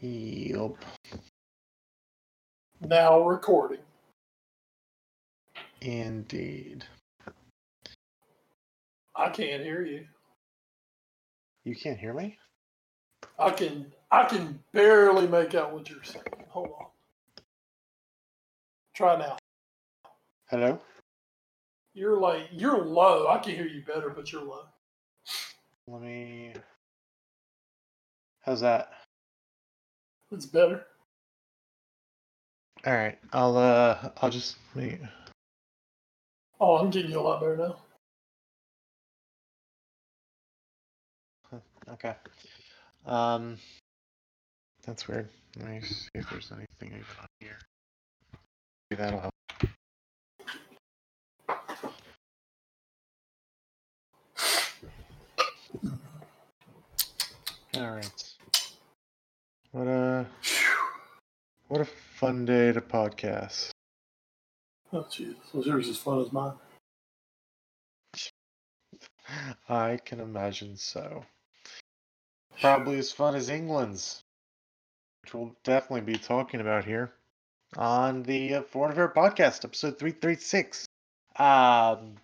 Yup. Now recording. Indeed. I can't hear you. You can't hear me? I can I can barely make out what you're saying. Hold on. Try now. Hello? You're like you're low. I can hear you better, but you're low. Let me. How's that? It's better. All right. I'll uh. I'll just wait. Oh, I'm getting you a lot better now. Okay. Um. That's weird. Let me see if there's anything even on here. Maybe that'll help. All right. What a what a fun day to podcast. Oh jeez. Was yours as fun as mine? I can imagine so. Probably as fun as England's, which we'll definitely be talking about here on the uh, Foreign Affair podcast, episode 336. Um,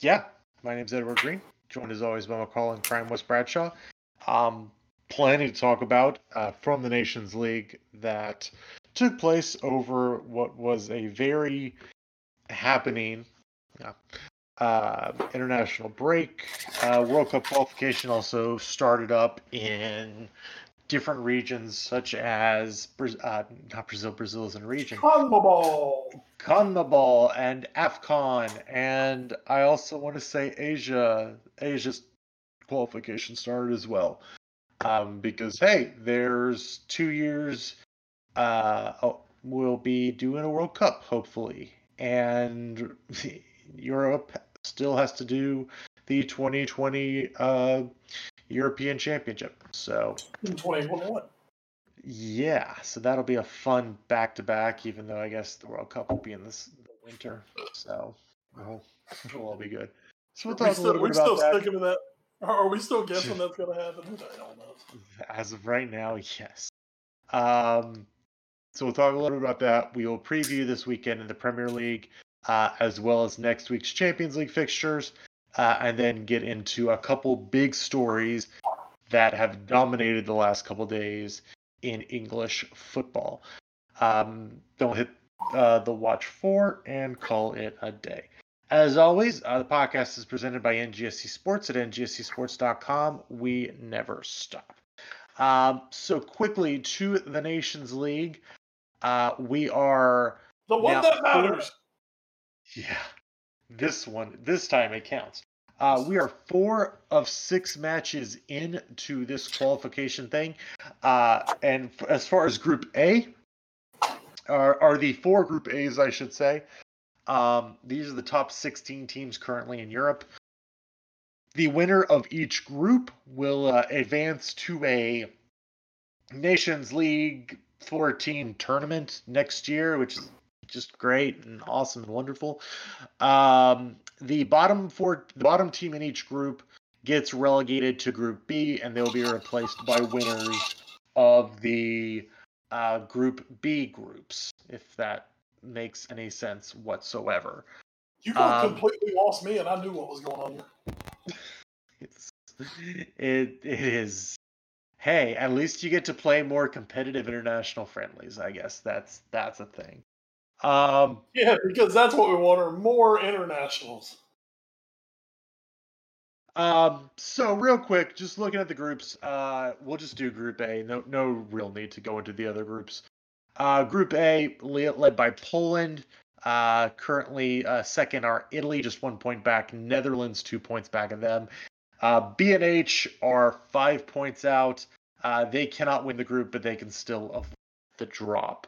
yeah, my name's Edward Greene, joined as always by McCall and Crime Wes Bradshaw. Um, plenty to talk about uh, from the Nations League that took place over what was a very happening yeah, uh, international break. Uh, World Cup qualification also started up in different regions, such as uh, not Brazil. Brazil is in a region. CONMEBOL. CONMEBOL and AFCON, and I also want to say Asia. Asia's qualification started as well, um, because hey, there's two years. Uh, oh, we'll be doing a World Cup hopefully, and Europe still has to do the 2020 uh, European Championship. So in 2021. yeah, so that'll be a fun back to back. Even though I guess the World Cup will be in this the winter, so it'll, it'll all be good. So we'll we talk a still, little we bit still that. sticking to that. Are we still guessing that's going to happen? I don't know. As of right now, yes. Um, so we'll talk a little bit about that. We will preview this weekend in the Premier League, uh, as well as next week's Champions League fixtures, uh, and then get into a couple big stories that have dominated the last couple days in English football. Um, don't hit uh, the watch for and call it a day. As always, uh, the podcast is presented by NGSC Sports at ngscsports.com. We never stop. Um, so quickly to the Nations League, uh, we are The one that matters. yeah, this one this time it counts. Uh, we are four of six matches into this qualification thing, uh, and f- as far as Group A, are, are the four Group A's, I should say. Um, these are the top 16 teams currently in Europe. The winner of each group will uh, advance to a Nations League 14 tournament next year, which is just great and awesome and wonderful. Um, the bottom four, the bottom team in each group gets relegated to Group B, and they'll be replaced by winners of the uh, Group B groups, if that makes any sense whatsoever. You Um, completely lost me, and I knew what was going on here. It's, it it is hey, at least you get to play more competitive international friendlies. I guess that's that's a thing. Um, yeah, because that's what we want are more internationals. Um, so real quick, just looking at the groups, uh, we'll just do Group A. No, no real need to go into the other groups. Uh, group A, led by Poland. Uh, currently, uh, second are Italy, just one point back. Netherlands, two points back of them. Uh, B and H are five points out. Uh, they cannot win the group, but they can still avoid the drop.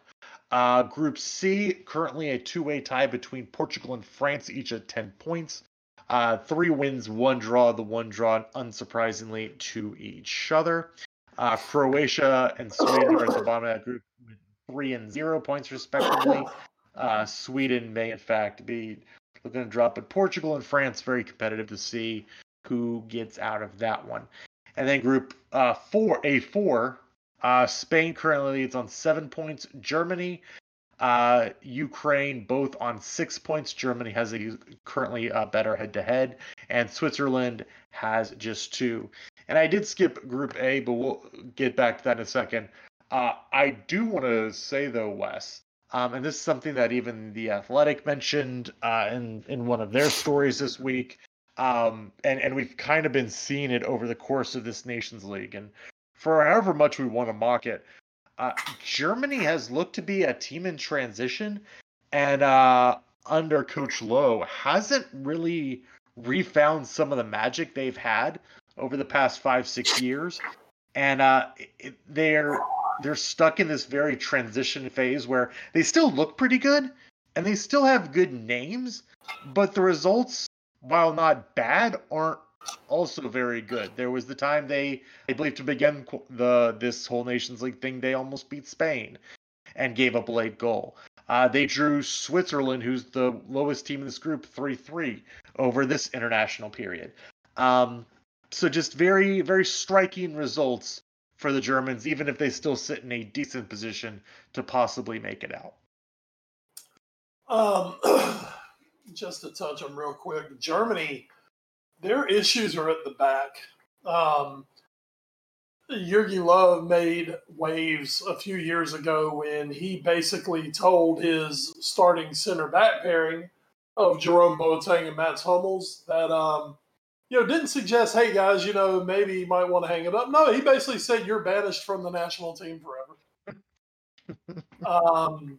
Uh, group C, currently a two-way tie between Portugal and France, each at 10 points. Uh, three wins, one draw. The one draw, unsurprisingly, to each other. Uh, Croatia and Sweden are at the bottom of that group with three and zero points, respectively. Uh, Sweden may, in fact, be looking to drop, but Portugal and France very competitive to see who gets out of that one. And then Group uh, Four, A four, uh, Spain currently leads on seven points. Germany uh, Ukraine both on six points. Germany has a currently a better head to head, and Switzerland has just two. And I did skip Group A, but we'll get back to that in a second. Uh, I do want to say though, Wes, um, and this is something that even the Athletic mentioned uh, in in one of their stories this week, um, and and we've kind of been seeing it over the course of this Nations League, and for however much we want to mock it, uh, Germany has looked to be a team in transition, and uh, under Coach Low hasn't really refound some of the magic they've had over the past five six years, and uh, they're they're stuck in this very transition phase where they still look pretty good and they still have good names, but the results, while not bad, aren't also very good. There was the time they, I believe, to begin the this whole Nations League thing, they almost beat Spain and gave up a late goal. Uh, they drew Switzerland, who's the lowest team in this group, 3 3 over this international period. Um, so just very, very striking results for the Germans, even if they still sit in a decent position to possibly make it out. Um, just to touch on real quick, Germany their issues are at the back. Um, Low made waves a few years ago when he basically told his starting center back pairing of Jerome Boateng and Mats Hummels that, um, you know, didn't suggest, hey guys, you know, maybe you might want to hang it up. No, he basically said you're banished from the national team forever. um,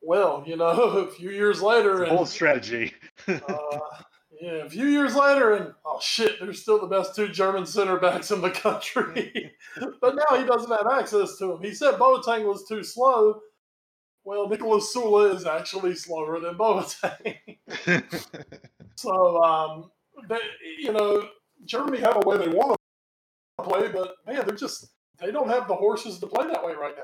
well, you know, a few years later, whole strategy. uh, yeah, a few years later, and oh shit, they're still the best two German center backs in the country. but now he doesn't have access to them. He said Boateng was too slow. Well, Niklas Süle is actually slower than Boateng. so, um, they, you know, Germany have a way they want to play, but man, they're just they don't have the horses to play that way right now.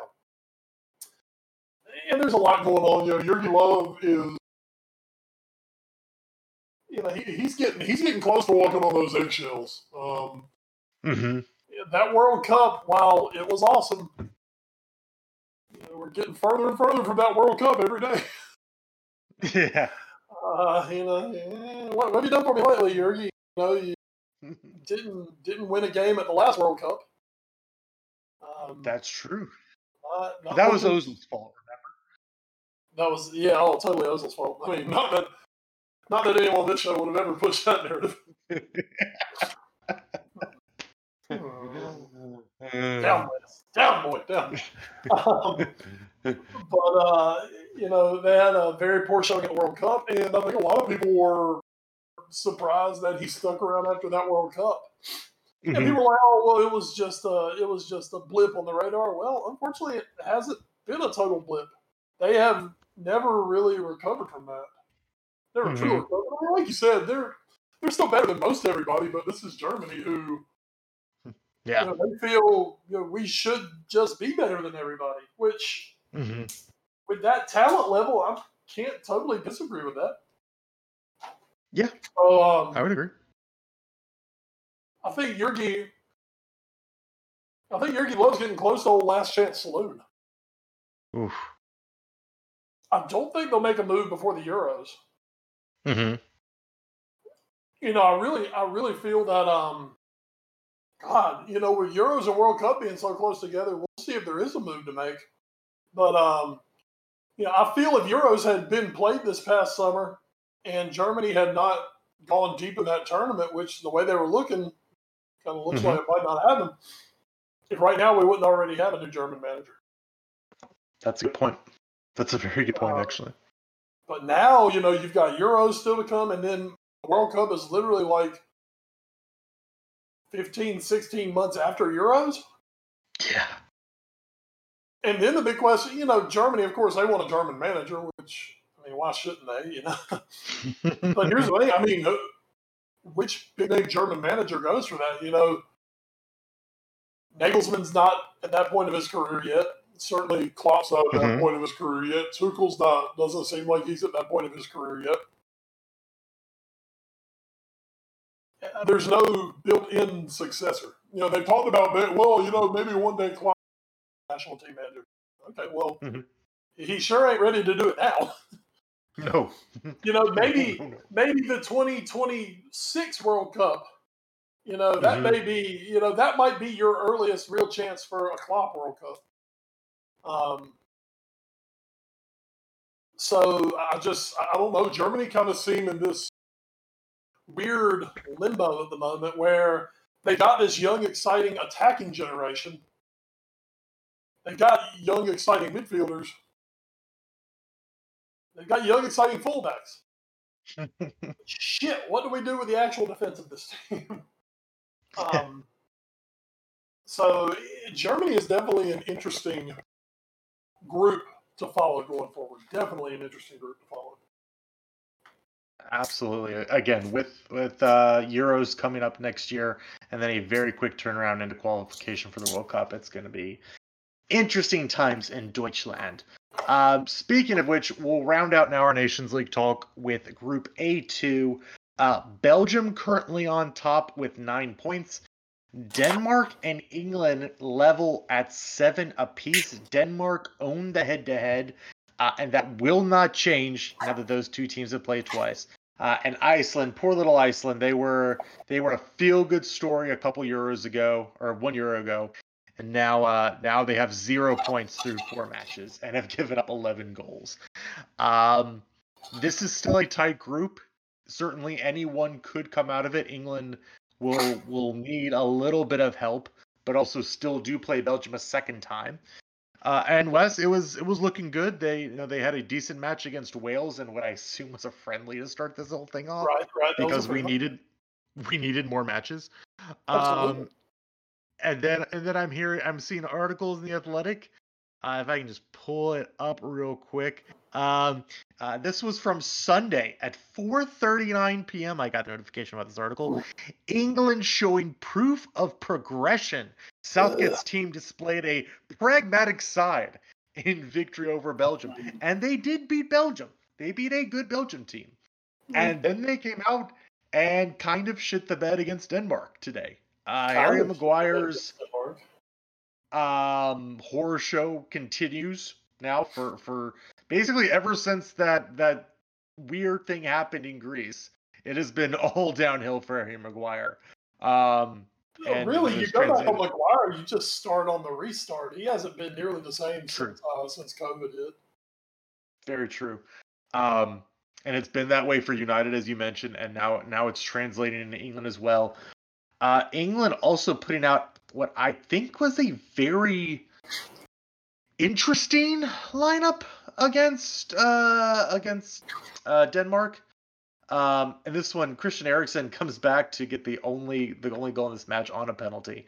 And there's a lot going on. You know, Jurgen Low is you know, he, he's getting he's getting close to walking on those eggshells. Um, mm-hmm. That World Cup, while it was awesome, you know, we're getting further and further from that World Cup every day. yeah. Uh, you know, what, what, have you done for me lately, Jurgen? You know, you didn't didn't win a game at the last World Cup. Um, That's true. Not, not that was Ozil's fault. Remember? That was yeah, oh, totally Ozil's fault. I mean, not that not that anyone on this show would have ever pushed that narrative. down, down, boy, down. Um, but uh, you know, they had a very poor showing at the World Cup, and I think a lot of people were surprised that he stuck around after that World Cup. Mm-hmm. And people were like, "Oh, well, it was just a, it was just a blip on the radar." Well, unfortunately, it hasn't been a total blip. They have never really recovered from that. They're mm-hmm. like you said, they're they're still better than most everybody, but this is Germany who yeah. You know, they feel you know, we should just be better than everybody, which mm-hmm. with that talent level, I can't totally disagree with that. Yeah. Um, I would agree. I think Jogi I think Jogi Low's getting close to old last chance saloon. Oof. I don't think they'll make a move before the Euros. Mm-hmm. You know, I really, I really feel that um, God, you know, with Euros and World Cup being so close together, we'll see if there is a move to make. But um, you know, I feel if Euros had been played this past summer and Germany had not gone deep in that tournament, which the way they were looking kind of looks mm-hmm. like it might not happen. If right now we wouldn't already have a new German manager. That's a good point. That's a very good point, uh, actually. But now, you know, you've got Euros still to come, and then World Cup is literally like 15, 16 months after Euros. Yeah. And then the big question, you know, Germany, of course, they want a German manager, which, I mean, why shouldn't they, you know? but here's the thing I mean, which big name German manager goes for that? You know, Nagelsmann's not at that point of his career yet. Certainly, Klopp's not at that mm-hmm. point of his career yet. Tuchel's not. Doesn't seem like he's at that point of his career yet. there's no built-in successor. You know, they talked about that. Well, you know, maybe one day Klopp national team manager. Okay, well, mm-hmm. he sure ain't ready to do it now. No. you know, maybe maybe the 2026 World Cup. You know, that mm-hmm. may be. You know, that might be your earliest real chance for a Klopp World Cup. Um. So I just I don't know. Germany kind of seem in this weird limbo at the moment where they got this young, exciting attacking generation. They got young, exciting midfielders. They've got young, exciting fullbacks. Shit, what do we do with the actual defense of this team? um, so Germany is definitely an interesting group to follow going forward. Definitely an interesting group to follow. Absolutely. Again, with with uh, Euros coming up next year, and then a very quick turnaround into qualification for the World Cup, it's going to be interesting times in Deutschland. Um, speaking of which, we'll round out now our Nations League talk with Group A2. Uh, Belgium currently on top with nine points. Denmark and England level at seven apiece. Denmark own the head to head, and that will not change now that those two teams have played twice. Uh, and Iceland, poor little Iceland, they were they were a feel good story a couple euros ago or one year ago, and now uh, now they have zero points through four matches and have given up 11 goals. Um, this is still a tight group. Certainly, anyone could come out of it. England will will need a little bit of help, but also still do play Belgium a second time. Uh, and Wes, it was it was looking good. They you know they had a decent match against Wales and what I assume was a friendly to start this whole thing off. Right, right. Because we needed we needed more matches. Absolutely. Um, and then and then I'm hearing I'm seeing articles in the Athletic. Uh, if I can just pull it up real quick. Um, uh, this was from Sunday at 4:39 p.m. I got the notification about this article. England showing proof of progression. Southgate's team displayed a pragmatic side in victory over Belgium, and they did beat Belgium. They beat a good Belgium team, and then they came out and kind of shit the bed against Denmark today. Uh, Harry Maguire's um, horror show continues now for for basically ever since that that weird thing happened in Greece. It has been all downhill for Harry Maguire. Um, no, really, you go back on Maguire, you just start on the restart. He hasn't been nearly the same since, uh, since COVID hit. Very true. Um, and it's been that way for United, as you mentioned, and now now it's translating into England as well. Uh, England also putting out what I think was a very interesting lineup against uh, against uh, Denmark. Um, and this one, Christian Eriksen comes back to get the only the only goal in this match on a penalty.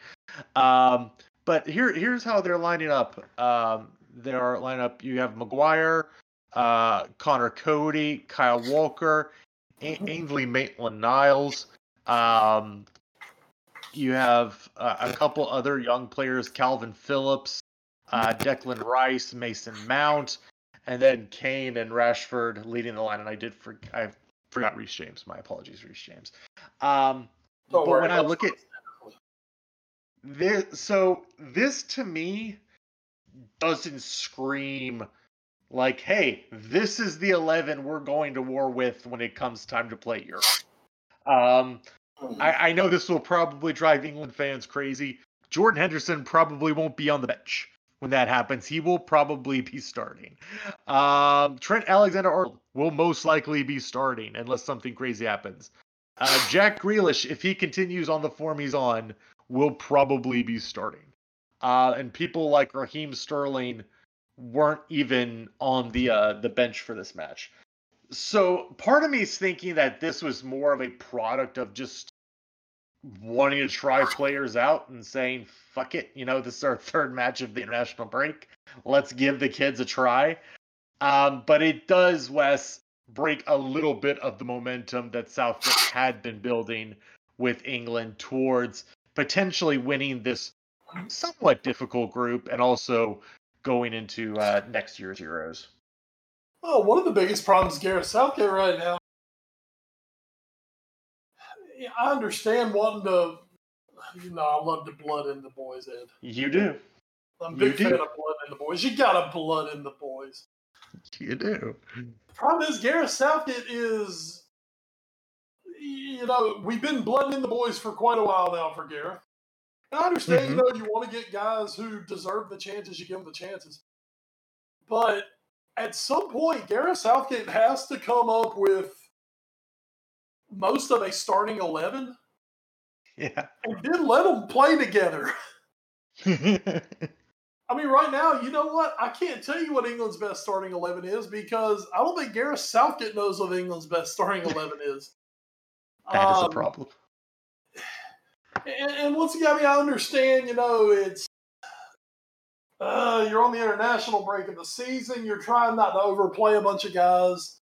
Um, but here here's how they're lining up. Um, they're lining up. You have Maguire, uh, Conor Coady, Kyle Walker, a- Ainsley Maitland-Niles, um, you have uh, a couple other young players, Kalvin Phillips, uh, Declan Rice, Mason Mount, and then Kane and Rashford leading the line. And I did for I forgot Reece James. My apologies, Reece James. Um, but when I look at this, so this to me doesn't scream like, hey, this is the 11 we're going to war with when it comes time to play Europe. Um, I, I know this will probably drive England fans crazy. Jordan Henderson probably won't be on the bench when that happens. He will probably be starting. Um, Trent Alexander Arnold will most likely be starting unless something crazy happens. Uh, Jack Grealish, if he continues on the form he's on, will probably be starting. Uh, and people like Raheem Sterling weren't even on the uh, the bench for this match. So part of me is thinking that this was more of a product of just wanting to try players out and saying, fuck it, you know, this is our third match of the international break. Let's give the kids a try. Um, but it does, Wes, break a little bit of the momentum that Southgate had been building with England towards potentially winning this somewhat difficult group and also going into uh, next year's Euros. Well, one of the biggest problems Gareth Southgate right now. I understand wanting to, you know, I love the blood in the boys' head. You do. I'm a big fan of blood in the boys. You got a blood in the boys. You do. The problem is Gareth Southgate is, you know, we've been blooding in the boys for quite a while now for Gareth. And I understand, you mm-hmm. know, you want to get guys who deserve the chances, you give them the chances. But at some point, Gareth Southgate has to come up with most of a starting 11 Yeah. and then let them play together. I mean, right now, you know what? I can't tell you what England's best starting 11 is because I don't think Gareth Southgate knows what England's best starting 11 is. that is a Um, problem. And, and once again, I mean, I understand, you know, it's uh, you're on the international break of the season. You're trying not to overplay a bunch of guys,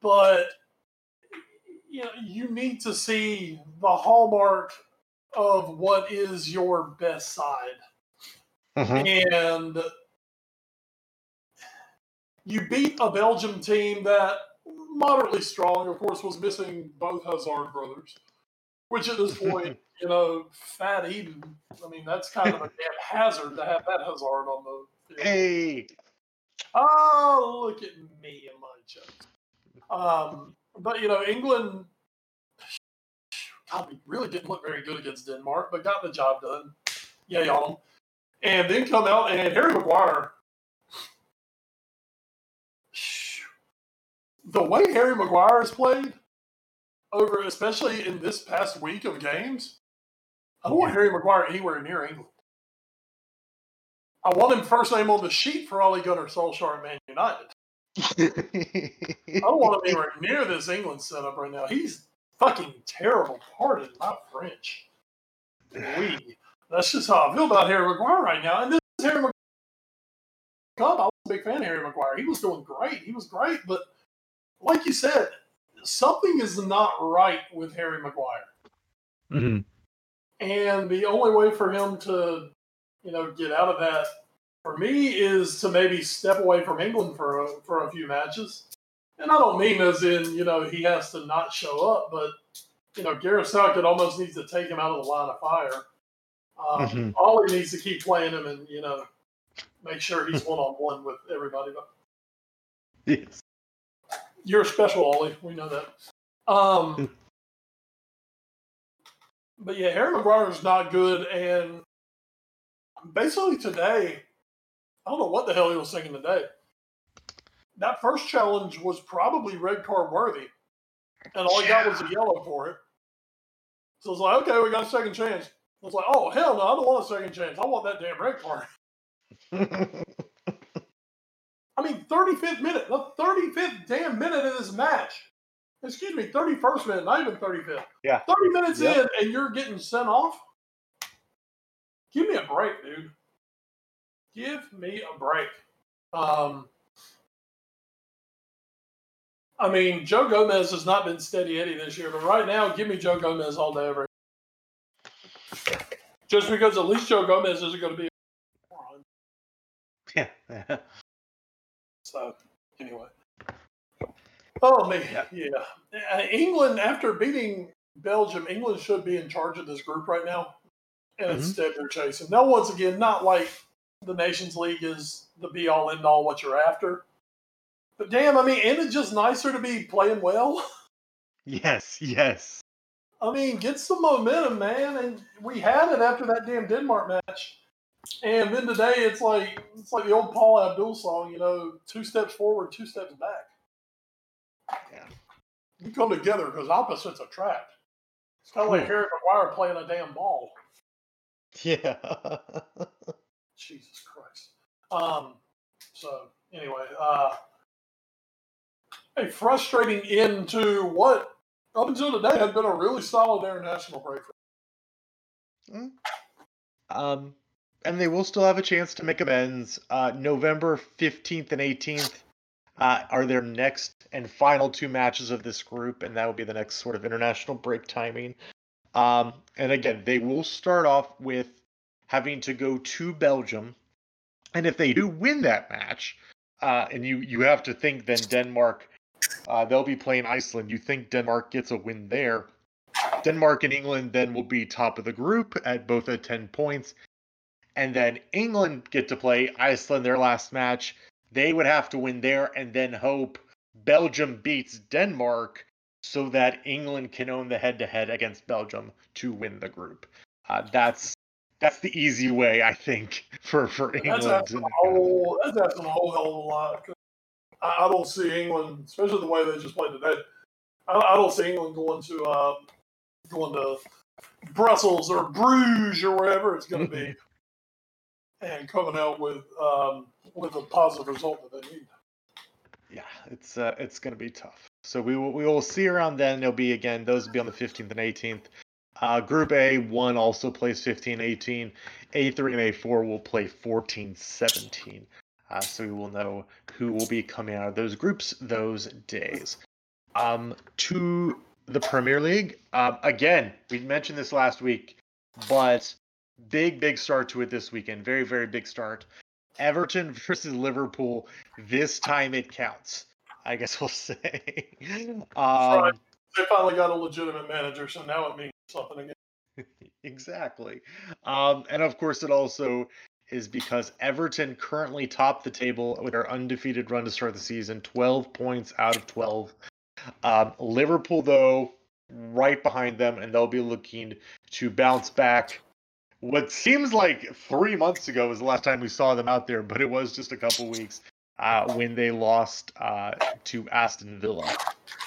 but you know, you need to see the hallmark of what is your best side. Mhm. and you beat a Belgium team that moderately strong, of course, was missing both Hazard brothers, which at this point, you know, Fat Eden. I mean, that's kind of a damn hazard to have that Hazard on the field. Hey. Oh, look at me and my jokes. Um, but you know, England. God, really didn't look very good against Denmark, but got the job done. On them. And then come out and Harry Maguire. The way Harry Maguire has played over, especially in this past week of games, I don't want Harry Maguire anywhere near England. I want him first name on the sheet for Ole Gunnar Solskjaer at Man United. I don't want him anywhere near this England setup right now. He's fucking terrible. Pardon my French. We. That's just how I feel about Harry Maguire right now. And this is Harry Maguire. Cup, I was a big fan of Harry Maguire. He was doing great. He was great, but like you said, something is not right with Harry Maguire. Mhm. And the only way for him to, you know, get out of that for me is to maybe step away from England for a, for a few matches. And I don't mean as in, you know, he has to not show up, but, you know, Gareth Southgate almost needs to take him out of the line of fire. Um, Mhm. All he needs to keep playing him and, you know, make sure he's one on one with everybody. But Yes. you're special, Ollie. We know that. Um, but yeah, Harry Maguire is not good, and basically today, I don't know what the hell he was thinking today. That first challenge was probably red card worthy, and all he got was a yellow for it. So it's like, okay, we got a second chance. I was like, oh hell no, I don't want a second chance. I want that damn red card. I mean, 35th minute, the 35th damn minute of this match. Excuse me, 31st minute, not even 35th. Yeah. 30 minutes Yep. in and you're getting sent off? Give me a break, dude. Give me a break. Um, I mean, Joe Gomez has not been steady Eddie this year, but right now, give me Joe Gomez all day, every Just because at least Joe Gomez isn't going to be. yeah. So anyway, oh man, Yeah. yeah. Uh, England after beating Belgium, England should be in charge of this group right now, and Mhm. instead they're chasing. Now, once again, not like the Nations League is the be all end all what you're after, but damn, I mean, ain't it just nicer to be playing well? Yes, yes. I mean, get some momentum, man. And we had it after that damn Denmark match. And then today it's like it's like the old Paula Abdul song, you know, two steps forward, two steps back. Yeah. You come together because opposites attract. It's kind of like Harry Maguire playing a damn ball. Yeah. Jesus Christ. Um. So anyway, uh, a frustrating end to what up until today had been a really solid international break. um, and they will still have a chance to make amends. Uh, November 15th and 18th uh, are their next and final two matches of this group, and that will be the next sort of international break timing. Um, and again, they will start off with having to go to Belgium, and if they do win that match, uh, and you you have to think then Denmark, uh, they'll be playing Iceland. You think Denmark gets a win there? Denmark and England then will be top of the group at both at ten points, and then England get to play Iceland their last match. They would have to win there and then hope Belgium beats Denmark so that England can own the head-to-head against Belgium to win the group. Uh, that's that's the easy way, I think, for for England. That's asking, a whole, that's asking a whole hell of a lot. I, I, don't see England, especially the way they just played today. I, I don't see England going to uh, going to Brussels or Bruges or wherever it's going to be, and coming out with um, with a positive result that they need. Yeah, it's uh, it's going to be tough. So we will we will see around then. It'll be again those will be on the 15th and 18th. Uh, group A one also plays 15 18. A3 and A4 will play 14 17. Uh, so we will know who will be coming out of those groups those days. Um, to the Premier League. Um, again, we mentioned this last week, but big, big start to it this weekend. Very, very big start. Everton versus Liverpool. This time it counts. I guess we'll say. um, right. They finally got a legitimate manager, so now it means something again. exactly. Um, and of course, it also is because Everton currently top the table with their undefeated run to start the season, 12 points out of 12. Um, Liverpool, though, right behind them, and they'll be looking to bounce back. What seems like three months ago was the last time we saw them out there, but it was just a couple weeks uh, when they lost uh, to Aston Villa.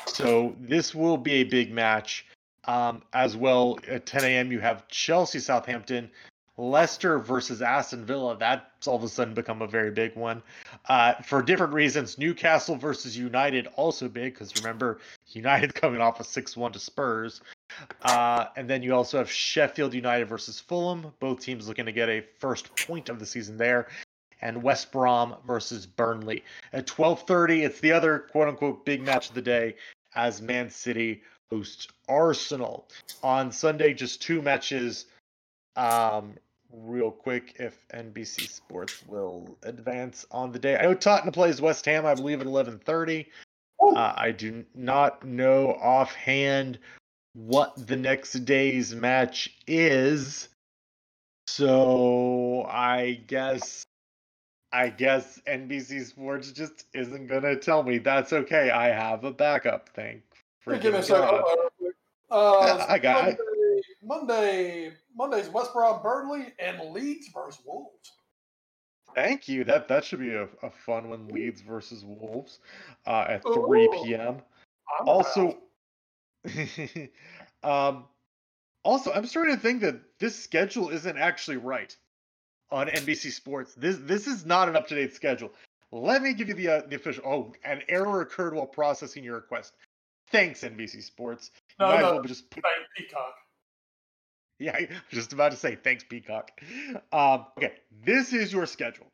So this will be a big match. Um, as well, at 10 a.m., you have Chelsea Southampton, Leicester versus Aston Villa. That's all of a sudden become a very big one. Uh, for different reasons, Newcastle versus United also big because remember United coming off a six-one to Spurs, uh, and then you also have Sheffield United versus Fulham. Both teams looking to get a first point of the season there. And West Brom versus Burnley at 12:30. It's the other quote-unquote big match of the day as Man City hosts Arsenal on Sunday. Just two matches. Um, real quick, if NBC Sports will advance on the day. I know Tottenham plays West Ham, I believe, at 11:30. Uh, I do not know offhand what the next day's match is. So I guess I guess NBC Sports just isn't gonna tell me. That's okay. I have a backup. Thank. Give me a second. Uh, I got Monday, it. Monday, Monday's West Brom Burnley and Leeds versus Wolves. Thank you. That that should be a, a fun one. Leeds versus Wolves uh, at three p.m. I'm Also, um, also, I'm starting to think that this schedule isn't actually right on NBC Sports. This this is not an up to date schedule. Let me give you the uh, the official. Oh, an error occurred while processing your request. Thanks, NBC Sports. No, no. well just put, Thank Peacock. yeah, I was just about to say thanks, Peacock. Um, okay, this is your schedule: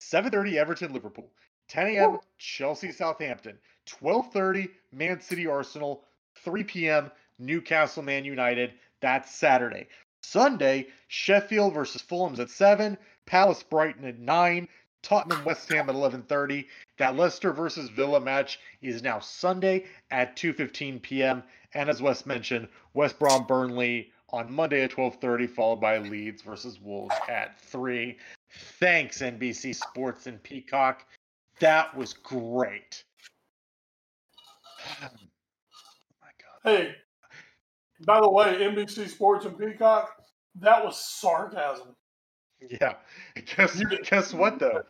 7:30 Everton Liverpool, 10 a.m. Chelsea Southampton, 12:30 Man City Arsenal, 3 p.m. Newcastle Man United. That's Saturday. Sunday, Sheffield versus Fulham's at 7, Palace Brighton at 9, Tottenham West Ham at 11:30. That Leicester versus Villa match is now Sunday at 2:15 p.m. And as Wes mentioned, West Brom Burnley on Monday at 12:30, followed by Leeds versus Wolves at 3. Thanks NBC Sports and Peacock. That was great. Oh my god. Hey, By the way, NBC Sports and Peacock, that was sarcasm. Yeah. Guess guess what though?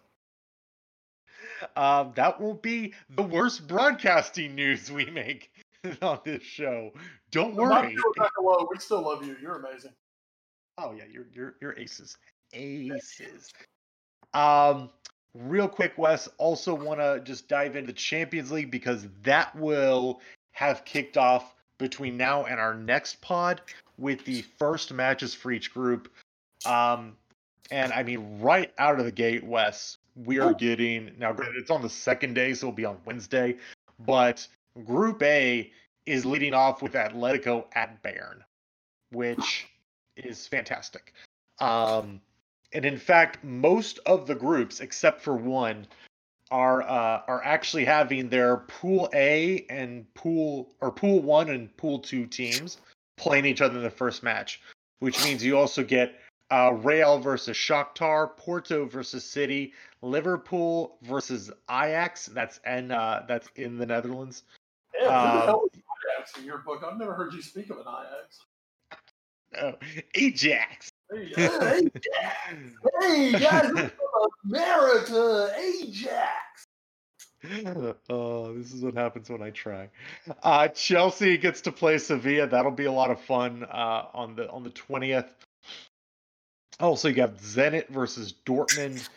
Um, that won't be the worst broadcasting news we make on this show. Don't worry. We still love you. You're amazing. Oh yeah, you're you're you're aces. Aces. Um real quick, Wes, also wanna just dive into the Champions League because that will have kicked off between now and our next pod with the first matches for each group. Um and I mean right out of the gate, Wes, we are getting now granted it's on the second day, so it'll be on Wednesday, but group A is leading off with Atletico at Bayern, which is fantastic. Um, and in fact, most of the groups, except for one, are uh, are actually having their Pool A and Pool or Pool One and Pool Two teams playing each other in the first match, which means you also get uh, Real versus Shakhtar, Porto versus City, Liverpool versus Ajax. That's and uh, that's in the Netherlands. Yeah, the hell is Ajax in your book? I've never heard you speak of an Ajax. No, Ajax. Hey, Ajax. hey guys, from America, Ajax. oh, this is what happens when I try. Uh, Chelsea gets to play Sevilla. That'll be a lot of fun uh, on the on the twentieth. Also, you got Zenit versus Dortmund,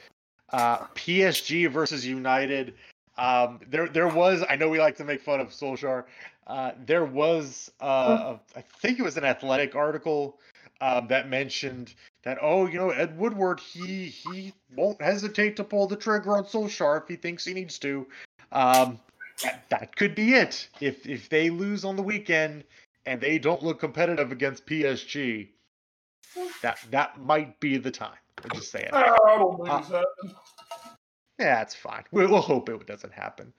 uh, PSG versus United. Um, there, there was. I know we like to make fun of Solskjaer. Uh, there was, uh, I think it was an athletic article um, that mentioned that oh, you know, Ed Woodward, he he won't hesitate to pull the trigger on Solskjaer if he thinks he needs to. Um, that, that could be it. If if they lose on the weekend and they don't look competitive against PSG, that that might be the time. I'm just saying. Think it's. Yeah, it's fine. We'll, we'll hope it doesn't happen.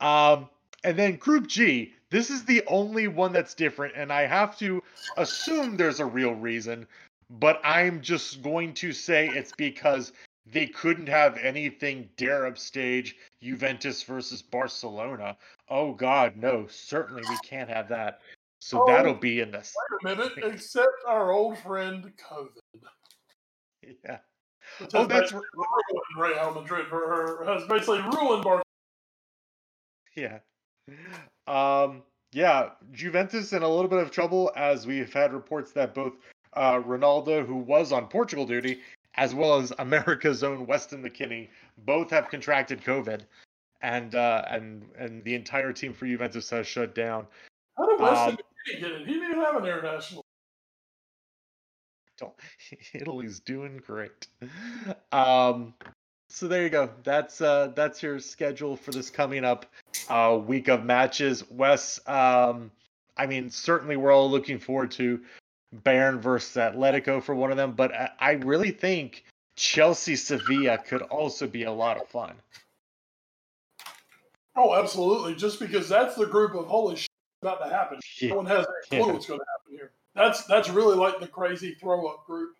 Um, and then Group G. This is the only one that's different, and I have to assume there's a real reason, but I'm just going to say it's because they couldn't have anything dare upstage Juventus versus Barcelona. Oh God, no! Certainly we can't have that. So Oh, that'll be in this. Wait a minute, except our old friend COVID. Yeah. which Oh, that's ruined Real Madrid for her. Has basically ruined Barcelona. Yeah. Um, yeah, Juventus in a little bit of trouble as we've had reports that both uh, Ronaldo, who was on Portugal duty, as well as America's own Weston McKennie, both have contracted COVID, and uh, and and the entire team for Juventus has shut down. How did Weston Um, Get it? He didn't have an international. Don't Italy's doing great. Um, so there you go. That's uh, that's your schedule for this coming up uh, week of matches. Wes, um, I mean, certainly we're all looking forward to Bayern versus Atletico for one of them, but I, I really think Chelsea Sevilla could also be a lot of fun. Oh, absolutely. Just because that's the group of holy about to happen. Yeah. No one has any clue Yeah. what's going to happen here. That's that's really like the crazy throw up group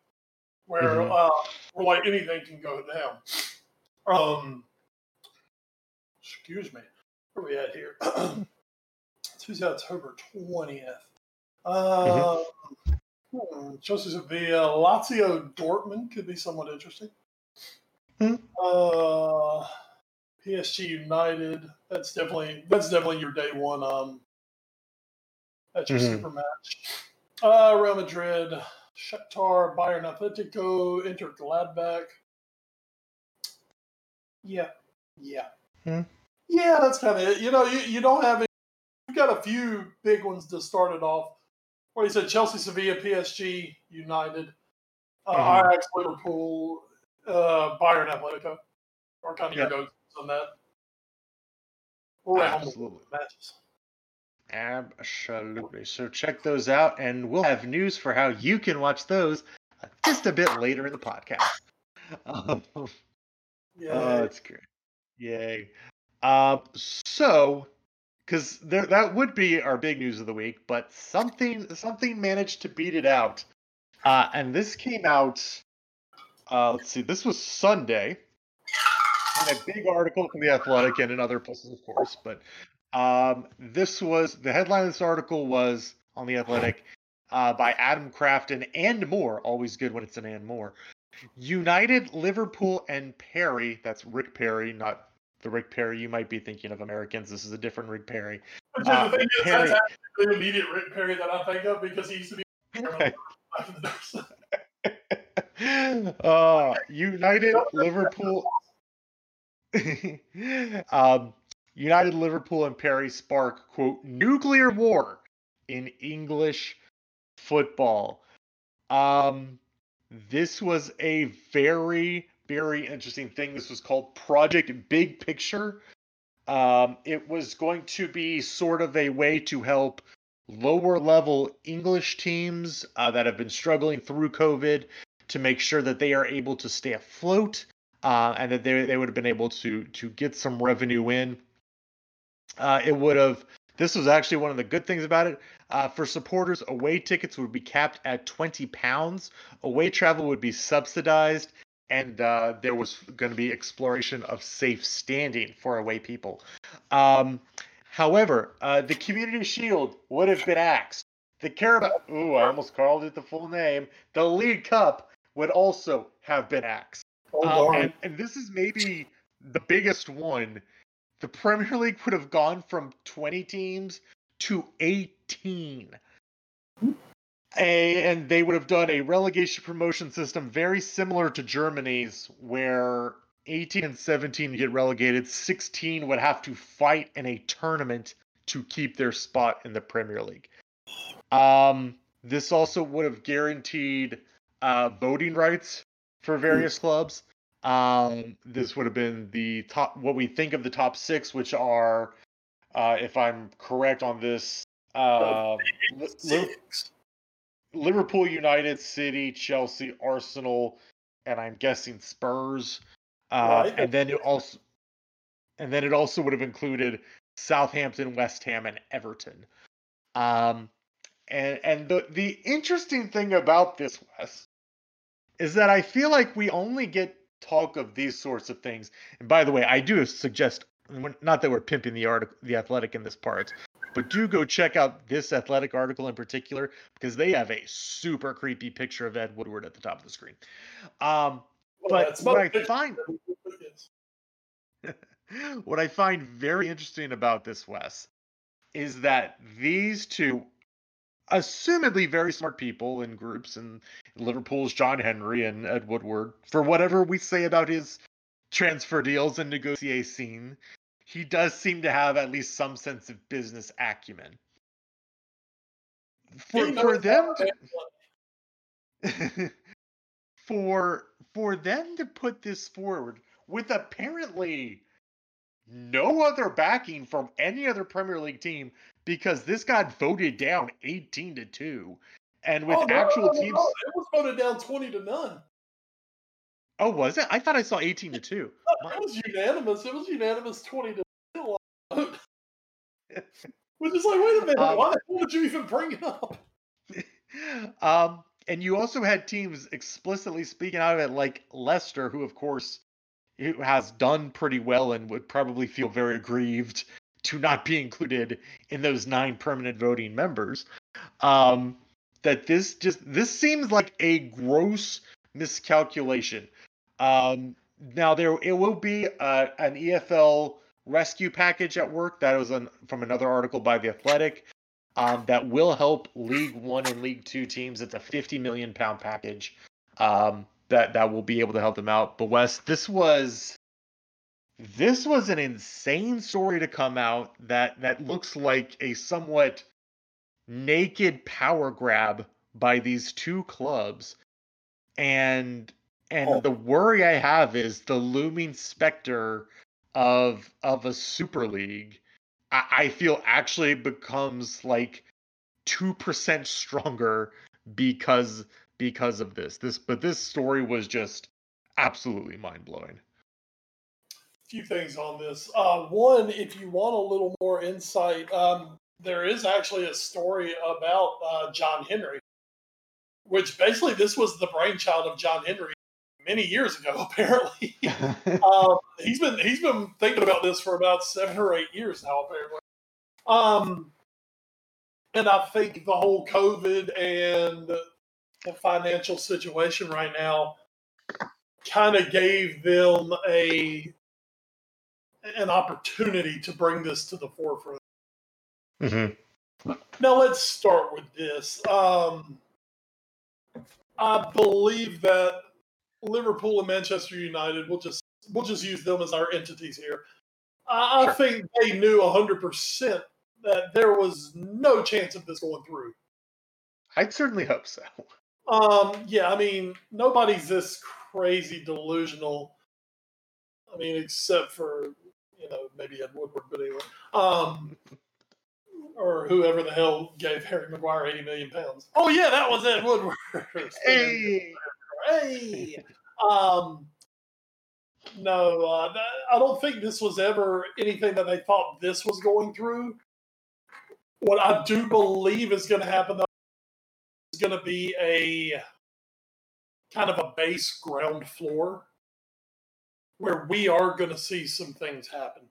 where Mhm. uh, where like anything can go down. Um, excuse me. Where are we at here? Tuesday, October twentieth. Uh, hmm, Chelsea Sevilla, Lazio Dortmund could be somewhat interesting. Hmm. Uh, PSG United. That's definitely that's definitely your day one. Um, that's your Mhm. super match. Uh, Real Madrid, Shakhtar, Bayern, Atletico, Inter Gladbach. Yeah, yeah, Hmm. yeah. That's kind of it. You know, you, you don't have. Any, you've got a few big ones to start it off. What you said: Chelsea, Sevilla, PSG, United, uh, Mhm. Ajax, Liverpool, uh, Bayern, Atletico. Are kind of Yeah. your goes on that. Or Absolutely. matches. Absolutely. So check those out, and we'll have news for how you can watch those uh, just a bit later in the podcast. Um, Yeah. Oh, that's great. Yay. Um, so, because there that would be our big news of the week, but something something managed to beat it out. Uh, and this came out. Uh, let's see. This was Sunday. And a big article from the Athletic and in other places, of course. But um, this was the headline of this article was on the Athletic. uh, by Adam Crafton and more. Always good when it's an and more. United, Liverpool, and Perry. That's Rick Perry, not the Rick Perry you might be thinking of Americans. This is a different Rick Perry. Uh, the, Perry. the immediate Rick Perry that I think of because he used to be. uh, United, Liverpool. um, United, Liverpool, and Perry spark quote nuclear war in English football. Um, this was a very, very interesting thing. This was called Project Big Picture. Um, it was going to be sort of a way to help lower level English teams uh, that have been struggling through COVID to make sure that they are able to stay afloat uh, and that they, they would have been able to to get some revenue in. Uh, it would have. This was actually one of the good things about it. Uh, for supporters, away tickets would be capped at 20 pounds. Away travel would be subsidized, and uh, there was going to be exploration of safe standing for away people. Um, however, uh, the Community Shield would have been axed. The Carabao, ooh, I almost called it the full name. The League Cup would also have been axed. Oh, um, and, and this is maybe the biggest one. The Premier League would have gone from 20 teams to 18. A, and they would have done a relegation promotion system very similar to Germany's, where 18 and 17 get relegated, 16 would have to fight in a tournament to keep their spot in the Premier League. Um, this also would have guaranteed uh, voting rights for various clubs. Um, this would have been the top, what we think of the top six, which are, uh, if I'm correct on this, uh, Liverpool, United, City, Chelsea, Arsenal, and I'm guessing Spurs. Uh, right. And then it also, and then it also would have included Southampton, West Ham, and Everton. Um, and and the the interesting thing about this, Wes, is that I feel like we only get talk of these sorts of things. And by the way, I do suggest not that we're pimping the article, the athletic in this part, but do go check out this athletic article in particular because they have a super creepy picture of Ed Woodward at the top of the screen. Um, but what I find what I find very interesting about this, Wes, is that these two assumedly very smart people in groups and Liverpool's John Henry and Ed Woodward, for whatever we say about his transfer deals and negotiating, he does seem to have at least some sense of business acumen. For, for them to, for for them to put this forward with apparently no other backing from any other Premier League team because this got voted down 18 to 2. And with oh, no, actual no, no, teams. It was voted down 20 to none. Oh, was it? I thought I saw 18 to 2. it was unanimous. It was unanimous 20 to 2. Which is like, wait a minute, um, why the hell did you even bring it up? um, and you also had teams explicitly speaking out of it, like Leicester, who, of course, has done pretty well and would probably feel very aggrieved to not be included in those nine permanent voting members. Um, that this just this seems like a gross miscalculation. Um, now there it will be uh, an EFL rescue package at work that was from another article by the Athletic um, that will help League One and League Two teams. It's a 50 million pound package um, that that will be able to help them out. But Wes, this was this was an insane story to come out that that looks like a somewhat naked power grab by these two clubs and and oh. the worry i have is the looming specter of of a super league i, I feel actually becomes like 2% stronger because because of this this but this story was just absolutely mind-blowing few things on this. Uh, one, if you want a little more insight, um, there is actually a story about uh, John Henry, which basically this was the brainchild of John Henry many years ago. Apparently, um, he's been he's been thinking about this for about seven or eight years now. Apparently, um, and I think the whole COVID and the financial situation right now kind of gave them a an opportunity to bring this to the forefront. Mm-hmm. Now let's start with this. Um, I believe that Liverpool and Manchester United. We'll just we'll just use them as our entities here. I, Sure. I think they knew hundred percent that there was no chance of this going through. I'd certainly hope so. Um, yeah, I mean, nobody's this crazy delusional. I mean, except for you know maybe Ed Woodward, but anyway, um, or whoever the hell gave Harry Maguire eighty million pounds. Oh yeah, that was Ed Woodward. Hey, hey. Um, no, uh, I don't think this was ever anything that they thought this was going through. What I do believe is going to happen though is going to be a kind of a base ground floor where we are going to see some things happen.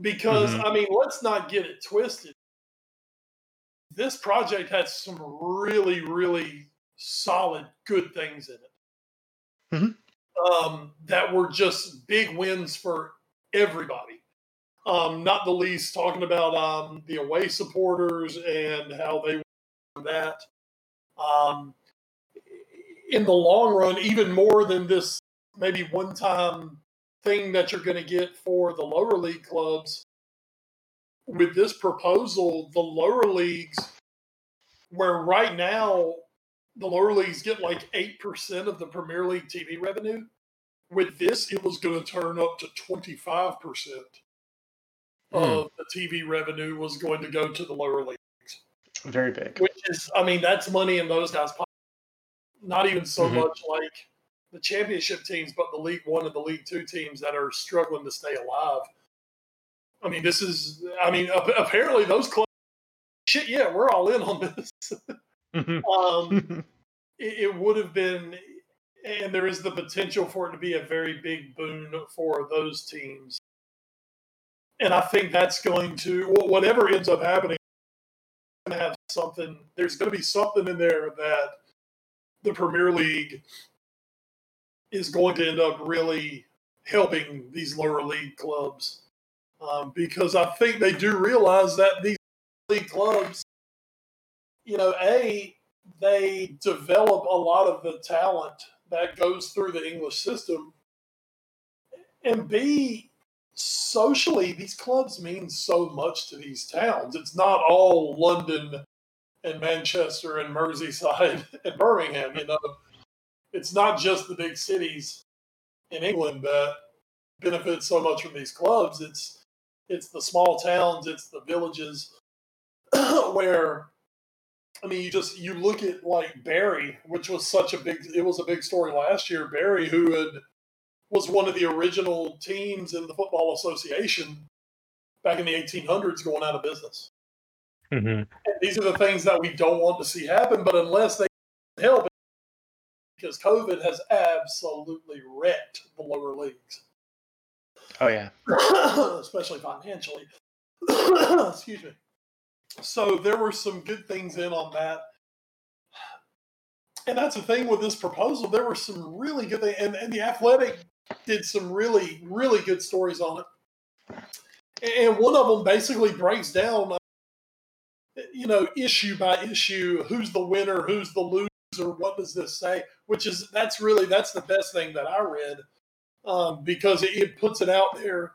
Because Mhm. I mean, let's not get it twisted. This project has some really, really solid, good things in it. Mhm. Um, that were just big wins for everybody. Um, not the least talking about um, the away supporters and how they were that. Um, in the long run, even more than this maybe one time thing that you're going to get for the lower league clubs. With this proposal, the lower leagues, where right now the lower leagues get like 8% of the Premier League TV revenue, with this, it was going to turn up to 25% of the TV revenue was going to go to the lower leagues very big. which is, I mean, that's money in those guys' pockets. Not even so Mhm. much like the championship teams, but the League One and the League Two teams that are struggling to stay alive. I mean, this is, I mean, apparently those clubs, shit, yeah, we're all in on this. Mhm. um, it, it would have been, and there is the potential for it to be a very big boon for those teams. And I think that's going to, whatever ends up happening, going to have something, there's going to be something in there that the Premier League is going to end up really helping these lower league clubs. Um, because I think they do realize that these clubs, you know, A, they develop a lot of the talent that goes through the English system. And B, socially, these clubs mean so much to these towns. It's not all London and Manchester and Merseyside and Birmingham, you know. It's not just the big cities in England that benefit so much from these clubs. It's it's the small towns, it's the villages where I mean, you just you look at like Bury, which was such a big. It was a big story last year. Bury, who had was one of the original teams in the Football Association back in the 1800s, going out of business. Mhm. These are the things that we don't want to see happen. But unless they help, because COVID has absolutely wrecked the lower leagues, Oh yeah. especially financially. Excuse me. So there were some good things in on that. And that's the thing with this proposal. There were some really good things, and, and the athletic did some really, really good stories on it. And one of them basically breaks down, uh, you know, issue by issue, who's the winner, who's the loser, what does this say? Which is that's really that's the best thing that I read um, because it, it puts it out there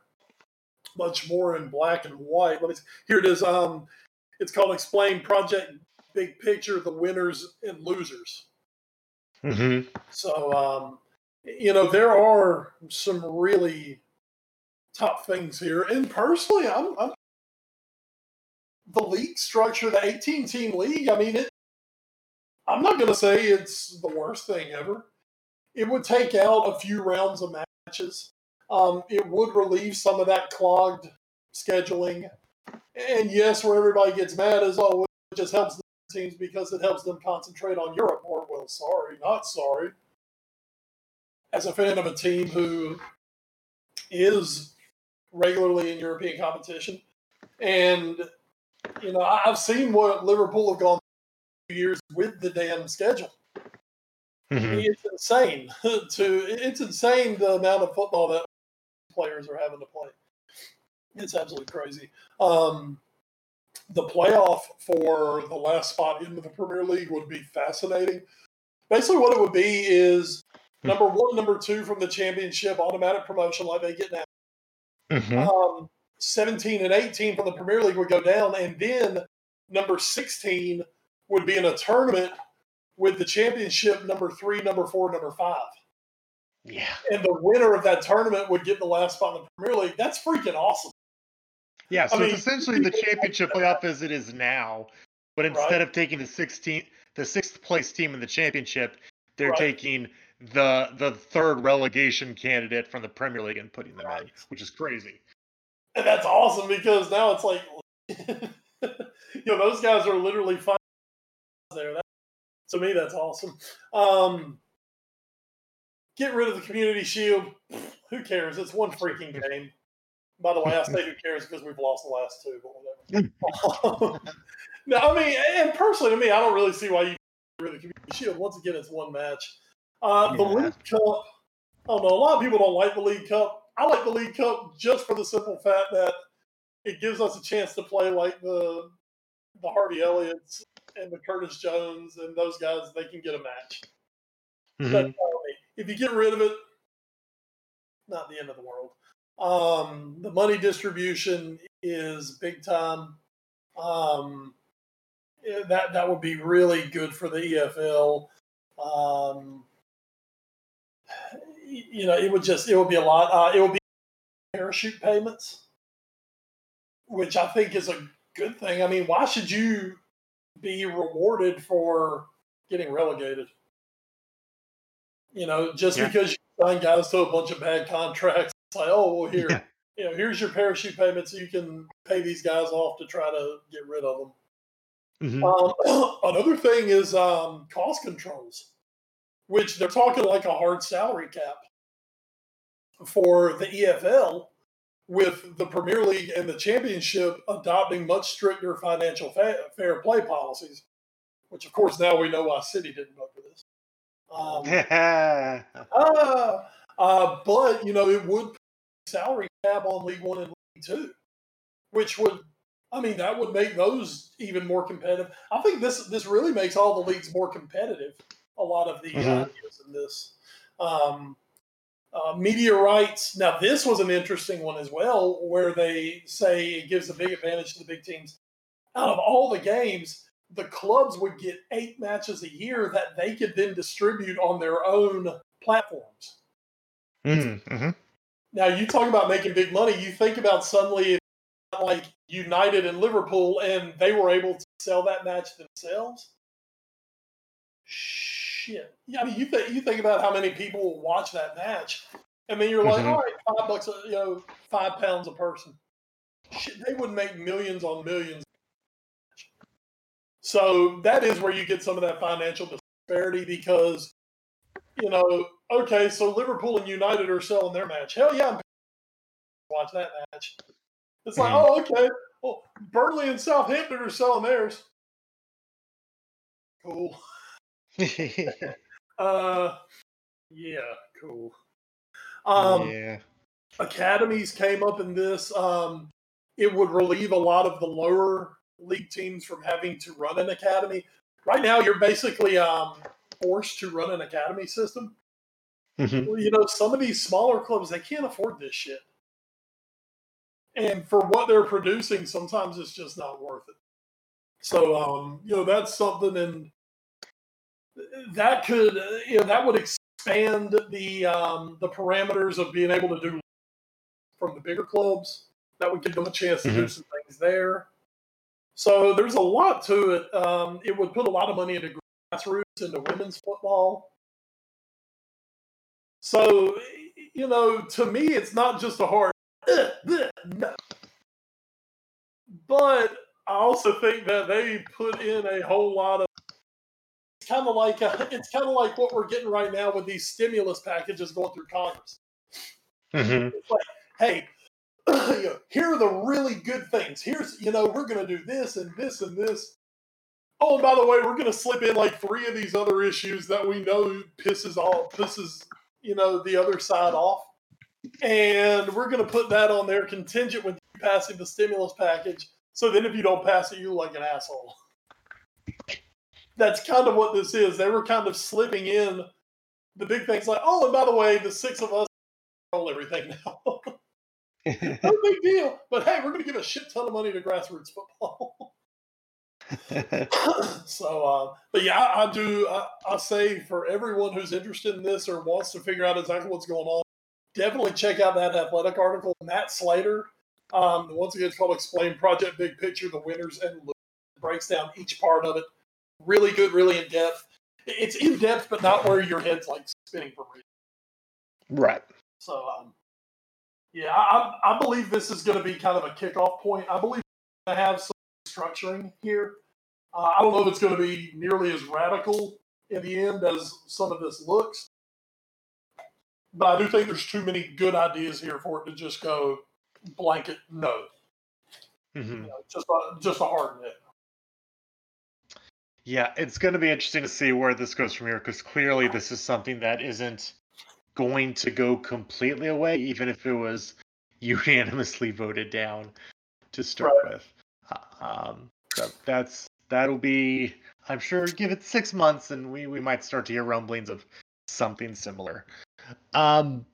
much more in black and white. Let me here it is. Um, it's called Explain Project Big Picture: The Winners and Losers. Mm-hmm. So, um, you know, there are some really top things here. And personally, I'm, I'm the league structure, the 18 team league. I mean, it. I'm not going to say it's the worst thing ever. It would take out a few rounds of matches. Um, it would relieve some of that clogged scheduling. And yes, where everybody gets mad is oh, it just helps the teams because it helps them concentrate on Europe more. Well, sorry, not sorry. As a fan of a team who is regularly in European competition, and You know, I've seen what Liverpool have gone through years with the damn schedule. Mhm. It's insane to it's insane the amount of football that players are having to play. It's absolutely crazy. Um, the playoff for the last spot into the Premier League would be fascinating. Basically, what it would be is number one, number two from the championship, automatic promotion like they get now. Mhm. Um, 17 and 18 from the Premier League would go down, and then number 16 would be in a tournament with the championship number three, number four, number five. Yeah. And the winner of that tournament would get the last spot in the Premier League. That's freaking awesome. Yeah, so mean- it's essentially the championship playoff as it is now, but instead Right. of taking the 16th, the sixth place team in the championship, they're Right. taking the the third relegation candidate from the Premier League and putting them in, which is crazy. And that's awesome because now it's like, you know, those guys are literally fighting there. That, to me, that's awesome. Um, get rid of the community shield. Who cares? It's one freaking game. By the way, I say who cares because we've lost the last two, but whatever. no, I mean, and personally, to me, I don't really see why you get rid of the community shield. Once again, it's one match. Uh, The League Cup. I don't know. A lot of people don't like the League Cup. I like the League Cup just for the simple fact that it gives us a chance to play like the the Harvey Elliott's and the Curtis Jones and those guys. They can get a match. Mhm. But uh, if you get rid of it, not the end of the world. Um, the money distribution is big time. Um, that that would be really good for the EFL. Um, you know, it would just it would be a lot. Uh, it would be parachute payments, which I think is a good thing. I mean, why should you be rewarded for getting relegated? You know, just Yeah. because you sign guys to a bunch of bad contracts, it's like, oh well, here, Yeah. you know, here's your parachute payment, so you can pay these guys off to try to get rid of them. Mhm. Um, another thing is um, cost controls, which they're talking like a hard salary cap for the EFL, with the Premier League and the Championship adopting much stricter financial fa- fair play policies. Which, of course, now we know why City didn't vote for this. Um, Ah, uh, but you know, it would salary cap on League One and League Two, which would, I mean, that would make those even more competitive. I think this this really makes all the leagues more competitive. A lot of the Mhm. ideas in this. Um, uh, media rights. Now, this was an interesting one as well, where they say it gives a big advantage to the big teams. Out of all the games, the clubs would get eight matches a year that they could then distribute on their own platforms. Mhm. Mhm. Now, you talk about making big money. You think about suddenly like United and Liverpool, and they were able to sell that match themselves. Shit. Yeah, I mean, you think you think about how many people will watch that match, and then you're like, Mhm. all right, five bucks, a, you know, five pounds a person. Shit, they would make millions on millions. So that is where you get some of that financial disparity because, you know, okay, so Liverpool and United are selling their match. Hell yeah, I'm watch that match. It's like, Mhm. oh, okay. Well, Burnley and Southampton are selling theirs. Cool. Uh, yeah, cool. Um, yeah. academies came up in this. Um, it would relieve a lot of the lower league teams from having to run an academy. Right now, you're basically um, forced to run an academy system. Mhm. Well, you know, some of these smaller clubs they can't afford this shit, and for what they're producing, sometimes it's just not worth it. So, um, you know, that's something, and that could, uh, you know, that would expand the um, the parameters of being able to do from the bigger clubs. That would give them a chance to do Mhm. some things there. So there's a lot to it. Um, it would put a lot of money into grassroots, into women's football. So, you know, to me, it's not just a hard, "Ugh, bleh, no. But I also think that they put in a whole lot of. It's kind of like uh it's kind of like what we're getting right now with these stimulus packages going through Congress. Mhm. It's like, hey, you know, here are the really good things. Here's, you know, we're going to do this and this and this. Oh, and by the way, we're going to slip in like three of these other issues that we know pisses off, pisses, you know, the other side off. And we're going to put that on there contingent with you passing the stimulus package. So then if you don't pass it, you look like an asshole. That's kind of what this is. They were kind of slipping in the big things like, oh, and by the way, the six of us control everything now. no big deal. But hey, we're going to give a shit ton of money to grassroots football. so, uh, but yeah, I, I do. I, I, say for everyone who's interested in this or wants to figure out exactly what's going on, definitely check out that athletic article. Matt Slater, um, once again, it's called "Explain Project Big Picture: The Winners and Losers." Breaks down each part of it. Really good, really in depth. It's in depth, but not where your head's like spinning for reason. Right. So, um, yeah, I, I believe this is going to be kind of a kickoff point. I believe to have some structuring here. Uh, I don't know if it's going to be nearly as radical in the end as some of this looks, but I do think there's too many good ideas here for it to just go blanket no. Mm-hmm. You know, just a, just a hard no. Yeah, it's going to be interesting to see where this goes from here because clearly this is something that isn't going to go completely away, even if it was unanimously voted down to start right. with. Um, so that's that'll be, I'm sure, give it six months, and we we might start to hear rumblings of something similar. Um,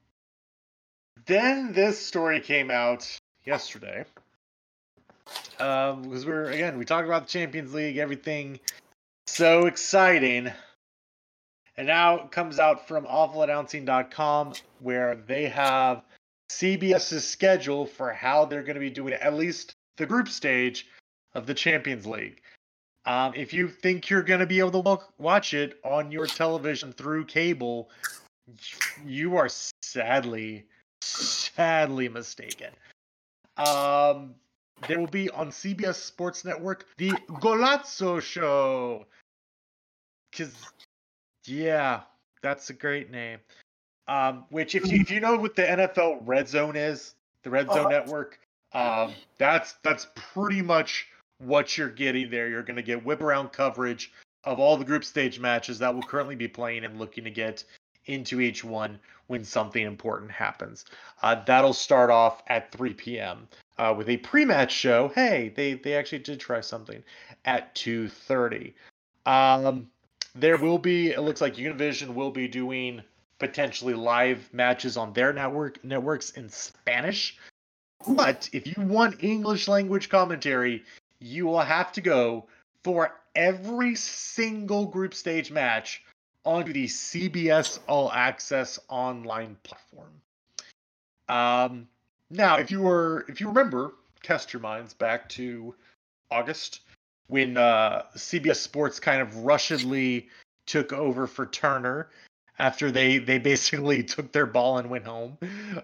then this story came out yesterday. Um, because we're again we talked about the Champions League, everything so exciting. And now it comes out from awfulannouncing.com where they have CBS's schedule for how they're going to be doing at least the group stage of the Champions League. Um, if you think you're going to be able to watch it on your television through cable, you are sadly, sadly mistaken. Um, there will be on CBS Sports Network the Golazo Show. Because, yeah, that's a great name. Um, which, if you if you know what the NFL Red Zone is, the Red Zone uh-huh. Network, um, that's that's pretty much what you're getting there. You're going to get whip around coverage of all the group stage matches that will currently be playing and looking to get into each one when something important happens. Uh, that'll start off at 3 p.m. Uh, with a pre-match show. Hey, they they actually did try something at 2:30. Um, there will be. It looks like Univision will be doing potentially live matches on their network networks in Spanish. But if you want English language commentary, you will have to go for every single group stage match onto the CBS All Access online platform. Um, now, if you were, if you remember, test your minds back to August when uh, CBS Sports kind of rushedly took over for Turner after they they basically took their ball and went home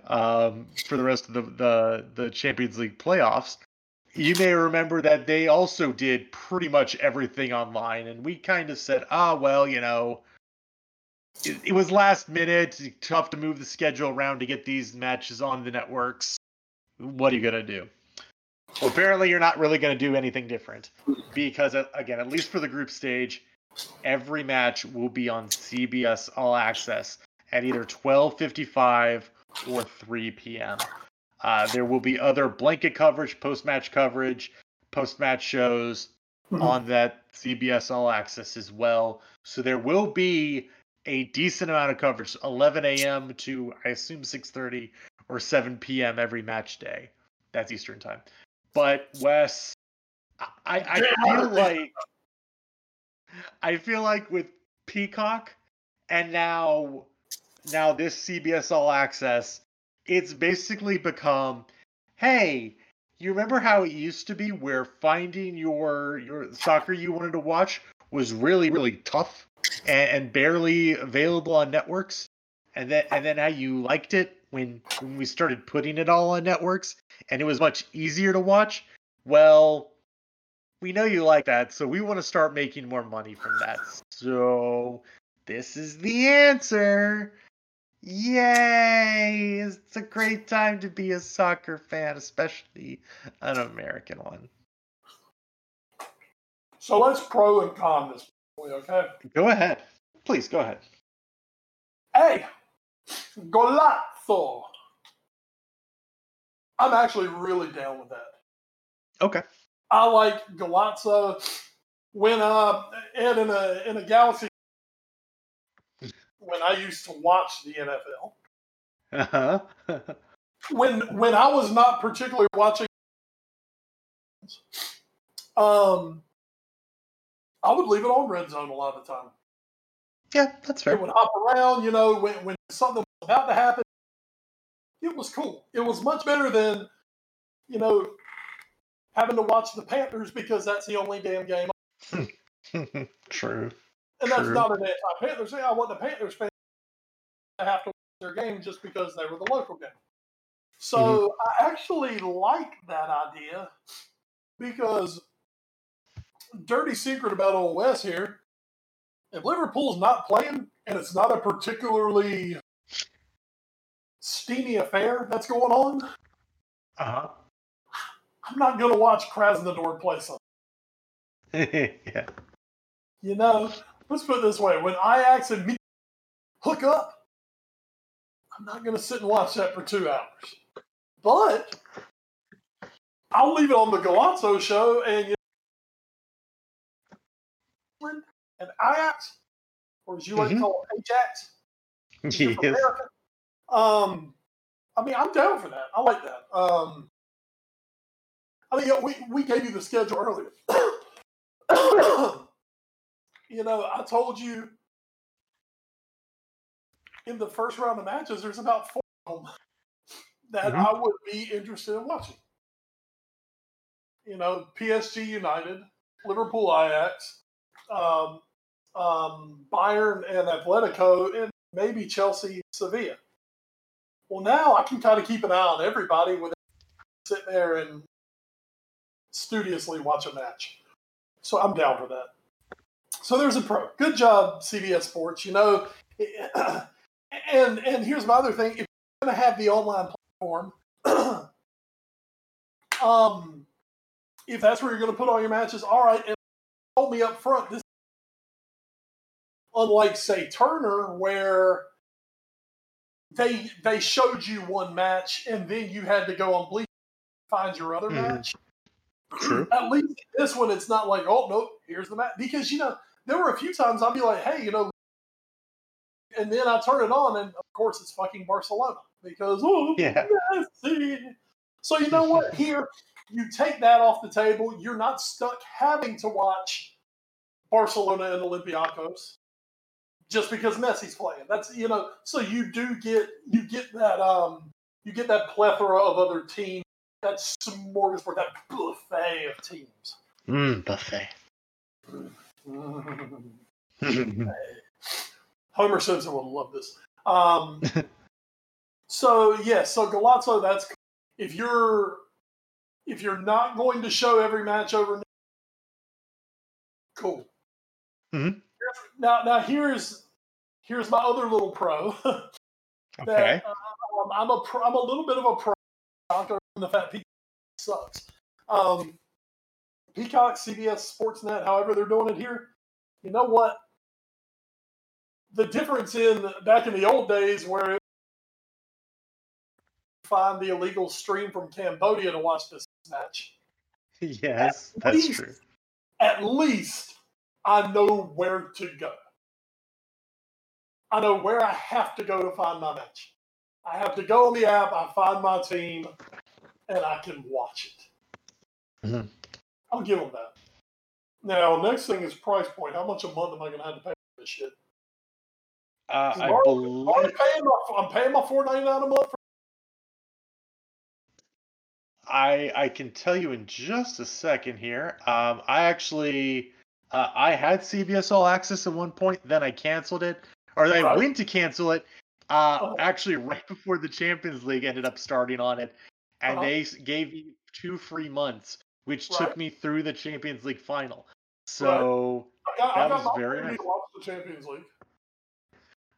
um, for the rest of the, the the Champions League playoffs. You may remember that they also did pretty much everything online, and we kind of said, ah, well, you know, it, it was last minute, tough to move the schedule around to get these matches on the networks. What are you gonna do? Well, apparently, you're not really going to do anything different because, again, at least for the group stage, every match will be on CBS All Access at either 12:55 or 3 p.m. Uh, there will be other blanket coverage, post-match coverage, post-match shows mm-hmm. on that CBS All Access as well. So there will be a decent amount of coverage, 11 a.m. to I assume 6:30 or 7 p.m. every match day. That's Eastern time. But Wes, I, I feel like I feel like with Peacock and now now this CBS All Access, it's basically become, hey, you remember how it used to be where finding your your soccer you wanted to watch was really really tough and, and barely available on networks, and then and then how you liked it when when we started putting it all on networks and it was much easier to watch. Well, we know you like that, so we want to start making more money from that. So this is the answer. Yay! It's a great time to be a soccer fan, especially an American one. So let's pro and con this, okay? Go ahead. Please go ahead. Hey, Golazo. I'm actually really down with that. Okay. I like Golazo. When uh, Ed in a in a galaxy when I used to watch the NFL. Uh-huh. when when I was not particularly watching, um, I would leave it on red zone a lot of the time. yeah, that's right. It fair. would hop around, you know, when when something was about to happen. It was cool. It was much better than, you know, having to watch the Panthers because that's the only damn game. True. And that's True. not an anti-Panthers thing. I want the Panthers fans to have to watch their game just because they were the local game. So mm-hmm. I actually like that idea because dirty secret about Old West here. If Liverpool's not playing and it's not a particularly steamy affair that's going on, Uh-huh. I'm not going to watch Krasnodar play something. yeah. You know, let's put it this way: when Ajax and me hook up, I'm not going to sit and watch that for two hours. But I'll leave it on the Golazo show and you know, and Ajax, or as you like to Mhm. call it, Ajax. Yes. America. Um, I mean, I'm down for that. I like that. Um, I mean, we we gave you the schedule earlier. you know, I told you in the first round of matches, there's about four of them that Mhm. I would be interested in watching. You know, PSG United, Liverpool Ajax, um, um, Bayern and Atletico, and maybe Chelsea Sevilla. Well, now I can kind of keep an eye on everybody without sitting there and studiously watch a match. So I'm down for that. So there's a pro. Good job, CBS Sports. You know, and and here's my other thing: if you're going to have the online platform, um, if that's where you're going to put all your matches, all right. And told me up front this, unlike say Turner, where they they showed you one match and then you had to go on Bleach find your other Mhm. match. True. At least this one, it's not like, oh no, here's the match. Because you know, there were a few times I'd be like, hey, you know, and then I turn it on, and of course it's fucking Barcelona because oh Yeah. So you know what? Here, you take that off the table. You're not stuck having to watch Barcelona and Olympiacos just because Messi's playing. That's you know. So you do get you get that um you get that plethora of other teams. That smorgasbord, that buffet of teams. Mm, buffet. Homer Simpson would love this. Um, so yes, so Golazo, that's cool. if you're if you're not going to show every match over, cool. Mhm. Now, now here's here's my other little pro. that, okay. um, I'm a pro, I'm a little bit of a pro on the fact Peacock sucks. Um, Peacock, CBS, Sportsnet, however they're doing it here. You know what? The difference in back in the old days where it, find the illegal stream from Cambodia to watch this match. Yes, At that's least- true. At least I know where to go. I know where I have to go to find my match. I have to go on the app, I find my team, and I can watch it. Mhm. I'll give them that. Now, next thing is price point. How much a month am I going to have to pay for this shit? Uh, I'm I already- believe. already paying my, I'm paying my four ninety nine a month. For, I I can tell you in just a second here. Um, I actually uh, I had CBS All Access at one point, then I canceled it, or I Right. went to cancel it. Uh, Oh. actually, right before the Champions League ended up starting on it, and Uh-huh. they gave me two free months, which Right. took me through the Champions League final. So I got, That was very nice. to watch the Champions League.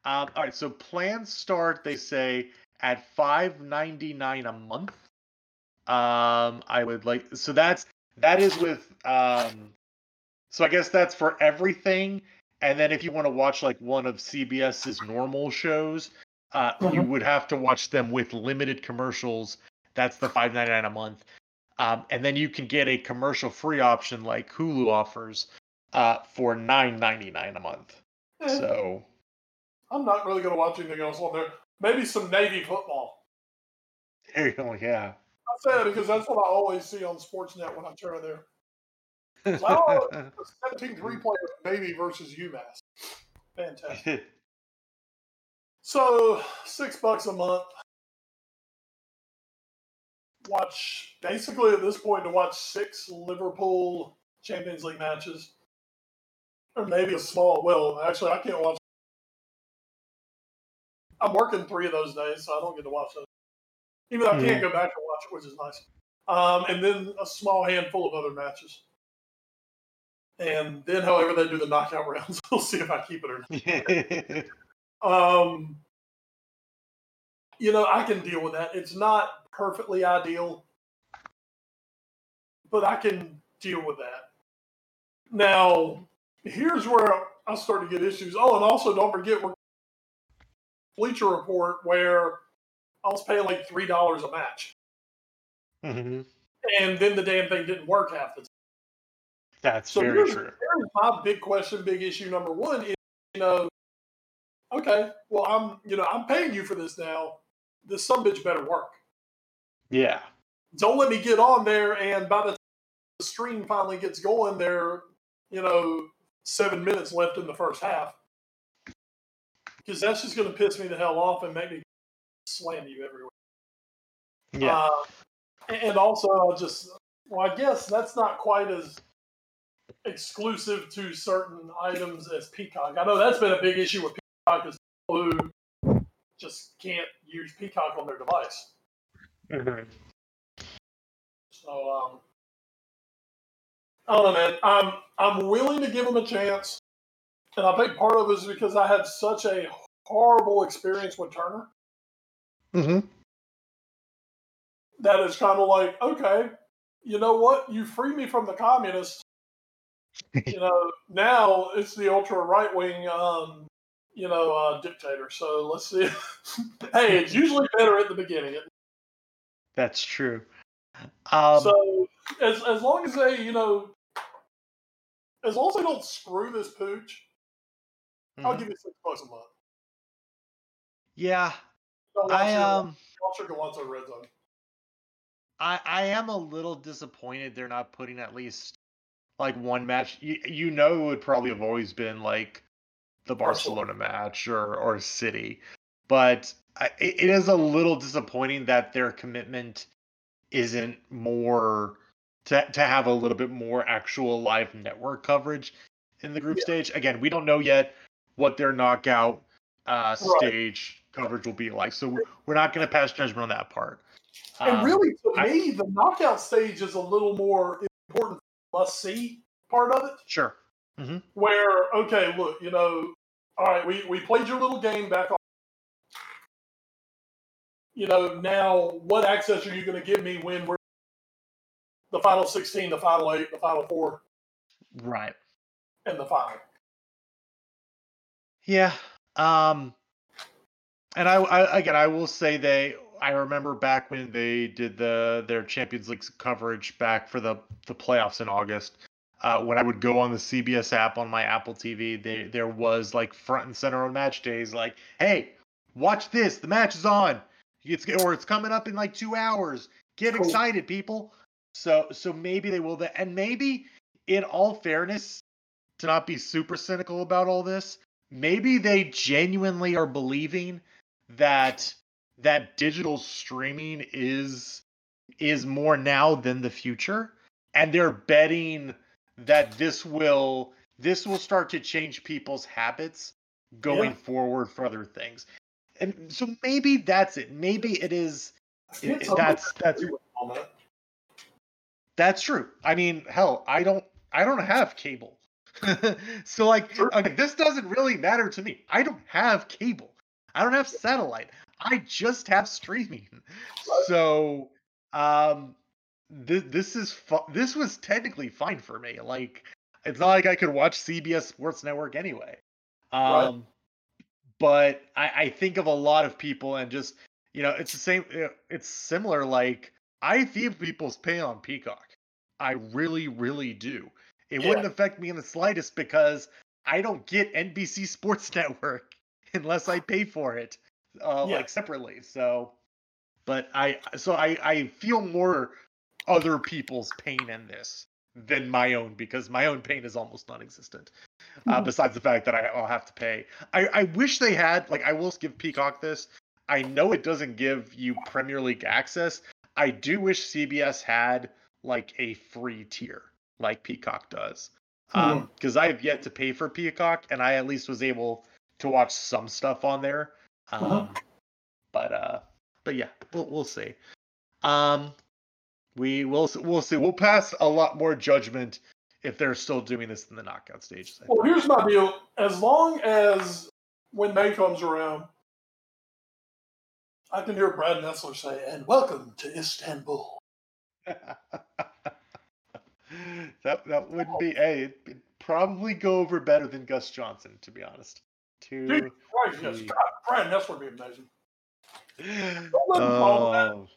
Um, all right, so plans start. They say at five ninety nine a month. Um, I would like so that's that is with um, so I guess that's for everything. And then if you want to watch like one of CBS's normal shows, uh, you Mhm. would have to watch them with limited commercials. That's the five ninety nine a month. Um, and then you can get a commercial free option like Hulu offers uh, for nine ninety nine a month. Eh, So I'm not really going to watch anything else on there. Maybe some Navy football. there you go. Yeah. I say that because that's what I always see on Sportsnet when I turn there. Oh, 17 3 player Baby versus UMass. Fantastic. So, six bucks a month. Watch, basically at this point, to watch six Liverpool Champions League matches. Or maybe a small, well, actually, I can't watch. I'm working three of those days, so I don't get to watch those. Even though I can't go back and watch it, which is nice. Um, and then a small handful of other matches. And then, however, they do the knockout rounds, we'll see if I keep it or not. Um, you know, I can deal with that. It's not perfectly ideal, but I can deal with that. Now, here's where I start to get issues. Oh, and also don't forget we're Bleacher Report where I was paying like three dollars a match, Mhm. and then the damn thing didn't work half the time. That's So very true. my big question, big issue number one is, you know, okay, well, I'm, you know, I'm paying you for this now. This some bitch better work. Yeah. Don't let me get on there, and by the time the stream finally gets going, there, you know, seven minutes left in the first half, because that's just going to piss me the hell off and make me slam you everywhere. Yeah. Uh, and also, I'll just well, I guess that's not quite as exclusive to certain items as Peacock. I know that's been a big issue with Peacock is people who just can't use Peacock on their device. Mhm. So um, I don't know, man. I'm I'm willing to give them a chance, and I think part of it is because I had such a horrible experience with Turner. Mhm. that is kind of like, okay, you know what? You free me from the communists. You know, now it's the ultra right wing, um, you know, uh, dictator. So let's see. hey, it's usually better at the beginning. That's true. Um, so as as long as they, you know, as long as they don't screw this pooch, I'll mhm. give you six bucks a month. yeah, I um, watch Red Zone. I I am a little disappointed they're not putting at least like one match. You you know it would probably have always been like the Barcelona. Match or or City, but I, it it is a little disappointing that their commitment isn't more to to have a little bit more actual live network coverage in the group Yeah. stage. Again, we don't know yet what their knockout uh, Right. stage coverage will be like, so we're not going to pass judgment on that part. And Um, really, to I- me, the knockout stage is a little more important must see part of it. sure. Mm-hmm. Where, okay, look, you know, all right, we, we played your little game back on. You know, now what access are you going to give me when we're the final 16, the final eight, the final four, Right. and the final? Yeah. Um and I, I again I will say they I remember back when they did the their Champions League coverage back for the the playoffs in August. Uh, when I would go on the CBS app on my Apple TV, they, there was like front and center on match days, like, "Hey, watch this! The match is on. It's or it's coming up in like two hours. Get Cool. excited, people!" So so maybe they will. That and maybe, in all fairness, to not be super cynical about all this, maybe they genuinely are believing that that digital streaming is is more now than the future and they're betting that this will this will start to change people's habits going Yeah. forward for other things and so maybe that's it maybe it is it- can't it- tell you that's that's do with all that. that's true i mean hell i don't i don't have cable so like okay, this doesn't really matter to me. I don't have cable. I don't have satellite. I just have streaming. So um this this is fu- this was technically fine for me. Like it's not like I could watch CBS Sports Network anyway. Um Right. but I, I think of a lot of people and just you know it's the same uh, it's similar like i feel people's pay on peacock i really really do it Yeah. wouldn't affect me in the slightest because i don't get nbc sports network unless i pay for it uh, Yeah. like separately so but i so i i feel more other people's pain in this than my own because my own pain is almost non-existent uh, Mhm. besides the fact that I, i'll have to pay I, I wish they had like I will give Peacock this. I know it doesn't give you Premier League access. I do wish CBS had like a free tier like Peacock does. Um because I have yet to pay for Peacock and I at least was able to watch some stuff on there. Um Uh-huh. but uh but yeah, we'll we'll see. Um we will we'll see. We'll pass a lot more judgment if they're still doing this in the knockout stages. I Well, think. here's my deal. As long as when May comes around, I can hear Brad Nessler say, "And welcome to Istanbul." that that wouldn't be hey, it'd, it'd probably go over better than Gus Johnson, to be honest. Two. Dude, Right? Yes. God, Brad Nessler would be amazing. Don't let him follow that Oh.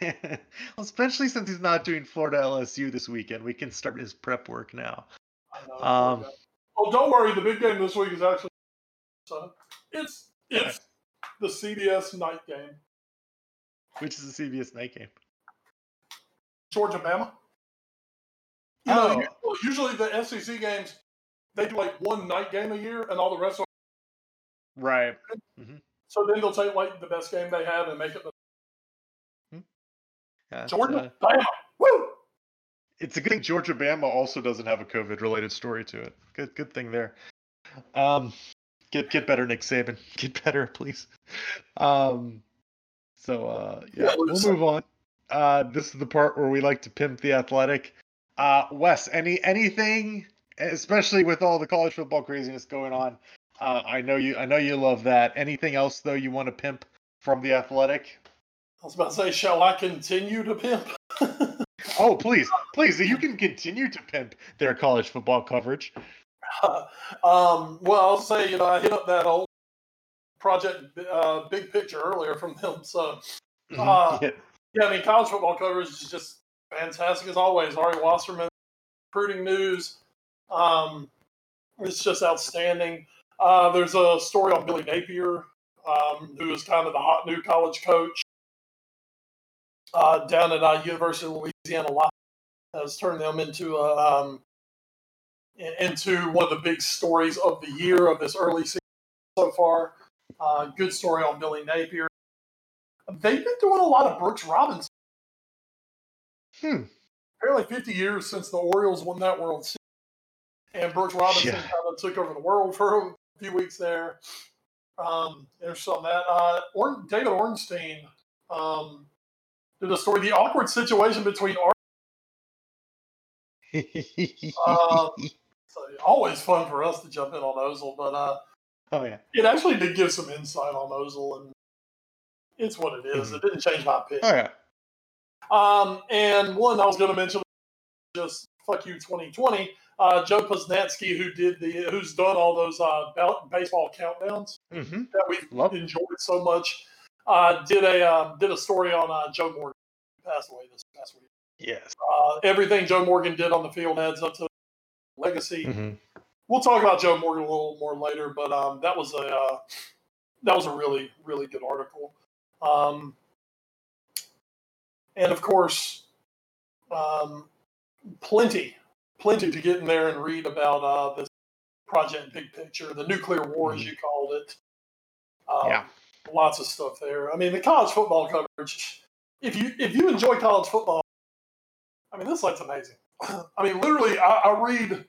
well, especially since he's not doing Florida LSU this weekend, we can start his prep work now. Know. Um, oh, don't worry. The big game this week is actually so it's it's the CBS night game. Which is a CBS night game. Georgia Bama. You Oh. usually, usually the SEC games they do like one night game a year, and all the rest of Right. So then they'll take like the best game they have and make it the Yeah, it's, Georgia uh, Bama. Woo! it's a good thing Georgia Bama also doesn't have a COVID related story to it. Good good thing there. Um get get better, Nick Saban. Get better, please. Um so uh yeah, Yeah, we'll move on. Uh this is the part where we like to pimp the athletic. Uh Wes, any anything especially with all the college football craziness going on. Uh I know you I know you love that. Anything else though you want to pimp from the athletic? I was about to say, shall I continue to pimp? Oh, please, please, you can continue to pimp their college football coverage. um, well, I'll say, you know, I hit up that old project, uh, big picture earlier from them. So, Uh, Yeah. yeah, I mean, college football coverage is just fantastic as always. Ari Wasserman, recruiting news. Um, it's just outstanding. Uh, there's a story on Billy Napier, um, who is kind of the hot new college coach uh, down at uh, University of Louisiana. Has turned them into a, um, into one of the big stories of the year of this early season so far. Uh, good story on Billy Napier. They've been doing a lot of Brooks Robinson. Hmm. Apparently, 50 years since the Orioles won that World Series, and Brooks Robinson Yeah. kind of took over the world for a few weeks there. Um, there's some that. Uh, Orn, David Ornstein um, did a story, the awkward situation between Ar- so always fun for us to jump in on Ozil, but uh, oh yeah. it actually did give some insight on Ozil, and it's what it is. Mhm. It didn't change my pick. Oh yeah. Um, and one I was going to mention, just fuck you 2020. Uh, Joe Posnanski, who did the, who's done all those uh, ba- baseball countdowns Mm-hmm. that we've Love. enjoyed so much, uh, did a um, did a story on uh, Joe Morgan, who passed away this past week. Yes. Uh, everything Joe Morgan did on the field adds up to legacy. Mm-hmm. We'll talk about Joe Morgan a little more later, but um, that was a uh, that was a really really good article. Um, and of course, um, plenty plenty to get in there and read about uh, this project big picture, the nuclear war as you called it. Um, Yeah. lots of stuff there. I mean, the college football coverage. If you if you enjoy college football, I mean, this site's amazing. I mean, literally, I, I read.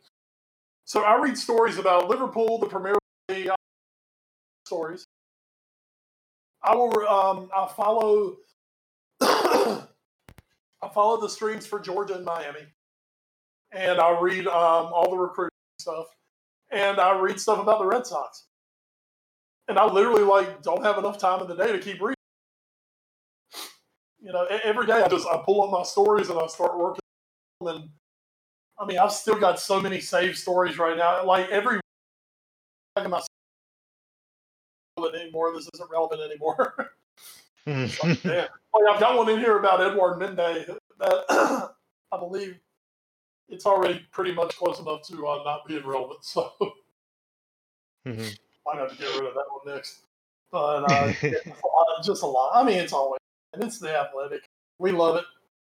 So I read stories about Liverpool, the Premier League uh, stories. I will. Um, I follow. I follow the streams for Georgia and Miami, and I read um, all the recruiting stuff, and I read stuff about the Red Sox. And I literally like don't have enough time in the day to keep reading. You know, every day I just I pull up my stories and I start working. And I mean, I've still got so many saved stories right now. Like every my anymore. This isn't relevant anymore. like, I've got one in here about Edouard Mendy that I believe it's already pretty much close enough to uh, not being relevant. So mm-hmm. might have to get rid of that one next. But uh, just a lot. I mean, it's always and it's the athletic. We love it.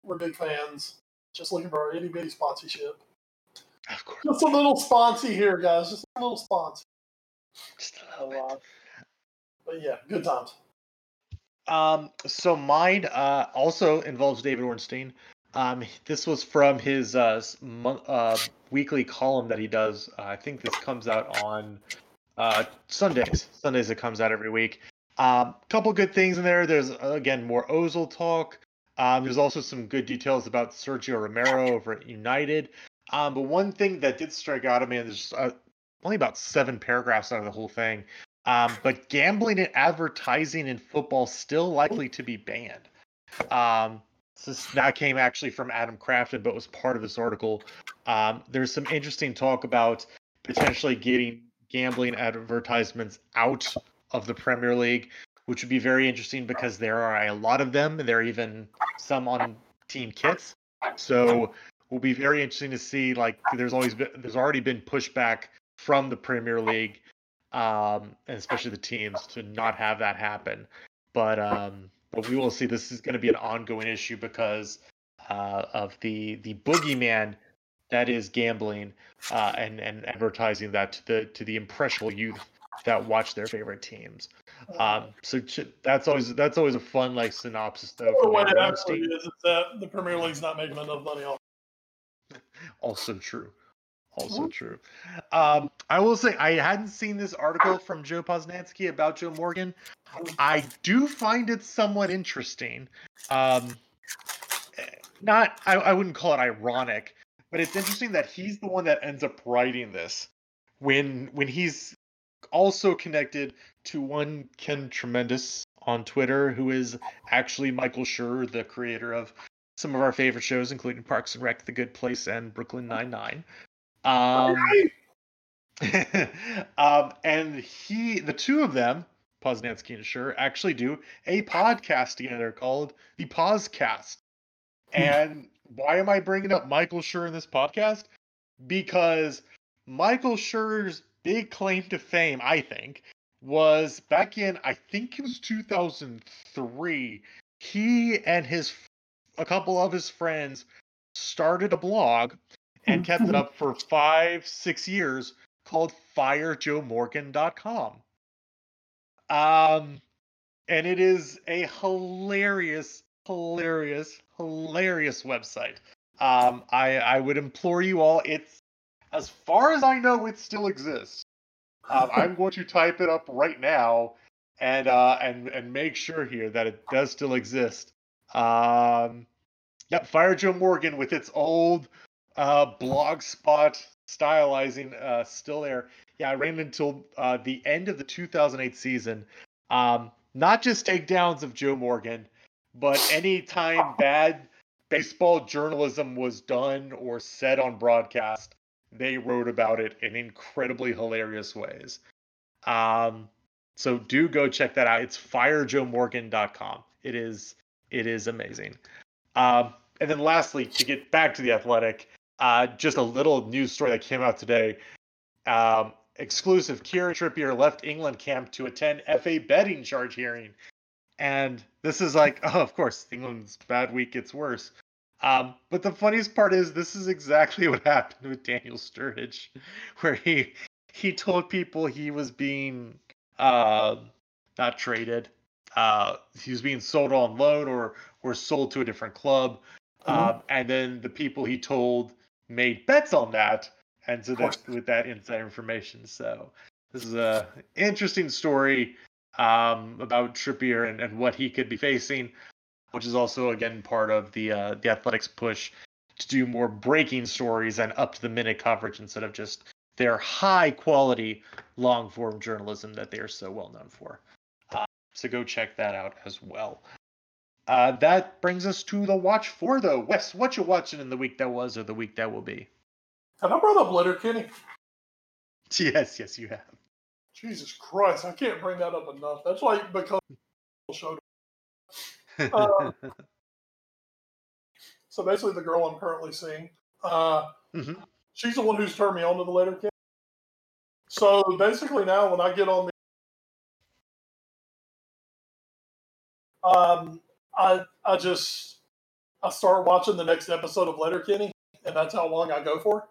We're big fans. Just looking for our itty bitty sponsorship. Of course. Just a little sponsy here, guys. Just a little sponsy. Just a little bit. But yeah, good times. Um, so mine uh, also involves David Ornstein. Um, this was from his uh, uh, weekly column that he does. Uh, I think this comes out on uh, Sundays. Sundays it comes out every week. A um, couple good things in there. There's again more Ozil talk. Um, there's also some good details about Sergio Romero over at United. Um, but one thing that did strike out at me, and there's uh, only about seven paragraphs out of the whole thing, um, but gambling and advertising in football still likely to be banned. Um, this, that came actually from Adam Crafton, but was part of this article. Um, there's some interesting talk about potentially getting gambling advertisements out of the Premier League, which would be very interesting because there are a lot of them, there are even some on team kits. So will be very interesting to see. Like, there's always been, there's already been pushback from the Premier League um, and especially the teams to not have that happen. But um, but we will see. This is going to be an ongoing issue because uh, of the the boogeyman that is gambling uh, and and advertising that to the to the impressionable youth that watch their favorite teams. Um, so that's always that's always a fun like synopsis though. Well, what it actually is is that the Premier League's not making enough money off. Also true also true. Um, I will say I hadn't seen this article from Joe Posnanski about Joe Morgan. I do find it somewhat interesting. Um, not, I, I wouldn't call it ironic, but it's interesting that he's the one that ends up writing this when when he's also connected to one Ken Tremendous on Twitter, who is actually Michael Schur, the creator of some of our favorite shows, including Parks and Rec, The Good Place, and Brooklyn Nine Nine. Um, um, and he, the two of them, Posnanski and Schur, actually do a podcast together called the Poscast. Hmm. And why am I bringing up Michael Schur in this podcast? Because Michael Schur's big claim to fame, I think, was back in I think it was 2003. He and his a couple of his friends started a blog and kept it up for five, six years called firejoemorgan.com. Um, and it is a hilarious, hilarious, hilarious website. Um, I, I would implore you all, it's as far as I know, it still exists. Um, I'm going to type it up right now and uh, and and make sure here that it does still exist. Um, yep, Fire Joe Morgan with its old uh, Blogspot stylizing uh, still there. Yeah, I ran until uh, the end of the 2008 season. Um, not just takedowns of Joe Morgan, but any time bad baseball journalism was done or said on broadcast, they wrote about it in incredibly hilarious ways. Um, so do go check that out. It's firejoemorgan.com. It is it is amazing. Um, and then lastly, to get back to the athletic, uh, just a little news story that came out today. Um, exclusive Kieran Trippier left England camp to attend FA betting charge hearing. And this is like, oh, of course, England's bad week gets worse. Um, but the funniest part is this is exactly what happened with Daniel Sturridge, where he he told people he was being uh, not traded. Uh, he was being sold on loan or or sold to a different club. Mm-hmm. Um, and then the people he told made bets on that, and so that's with that inside information. So this is a interesting story um, about Trippier and, and what he could be facing, which is also again part of the uh, the Athletics push to do more breaking stories and up to the minute coverage instead of just their high quality long form journalism that they are so well known for. Uh, so go check that out as well. Uh, that brings us to the watch for though. Wes, what you watching in the week that was or the week that will be? Have I brought up Letterkenny? Yes, yes, you have. Jesus Christ, I can't bring that up enough. That's like because showed. Uh, so basically, the girl I'm currently seeing, uh, Mhm. she's the one who's turned me on to the letter Letterkenny. So basically, now when I get on the, um, I I just I start watching the next episode of Letterkenny, and that's how long I go for.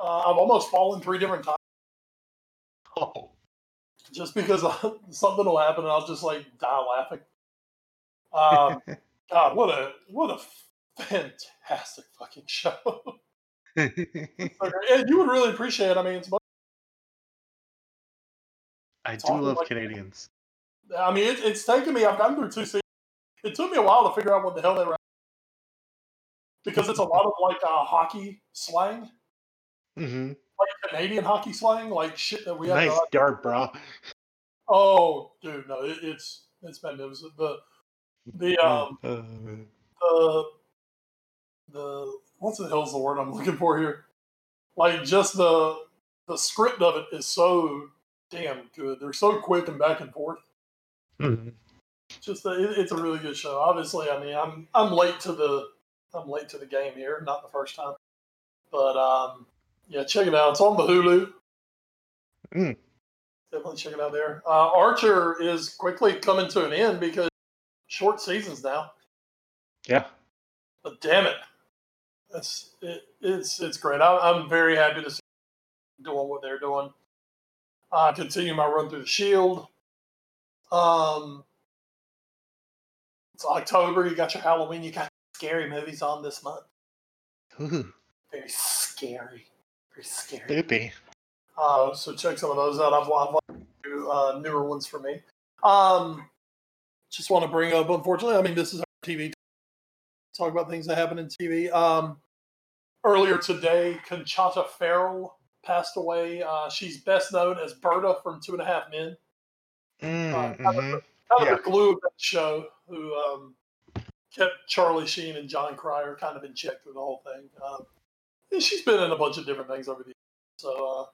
Uh, I've almost fallen three different times Oh, just because something will happen and I'll just like die laughing. Um, God, what a what a fantastic fucking show! and you would really appreciate. it. I mean, it's. I do love like- Canadians. I mean, it, it's taken me. I've gotten through two seasons. It took me a while to figure out what the hell they were. Because it's a lot of like uh, hockey slang, hmm like Canadian hockey slang, like shit that we have. Nice dart, bro. Oh, dude, no, it, it's it's magnificent. The the um Uh, the the what's the hell's the word I'm looking for here? Like just the the script of it is so damn good. They're so quick and back and forth. mhm. Just a, it, it's a really good show. Obviously, I mean, I'm I'm late to the I'm late to the game here. Not the first time, but um, yeah, check it out. It's on the Hulu. Mm. Definitely check it out there. Uh, Archer is quickly coming to an end because short seasons now. Yeah. But damn it, that's it, it's it's great. I, I'm very happy to see them doing what they're doing. Uh, continue my run through the Shield. Um, it's October. You got your Halloween. You got scary movies on this month. Ooh, Very scary. Very scary. spoopy. Uh, so check some of those out. I've, I've watched uh, newer ones for me. Um, just want to bring up, unfortunately, I mean, this is our TV. Talk about things that happen in TV. Um, earlier today, Conchata Farrell passed away. Uh, she's best known as Berta from Two and a Half Men. Mm, Uh, mhm. Kind of the glue of that show, who um, kept Charlie Sheen and Jon Cryer kind of in check through the whole thing. Um, and she's been in a bunch of different things over the years. So, uh,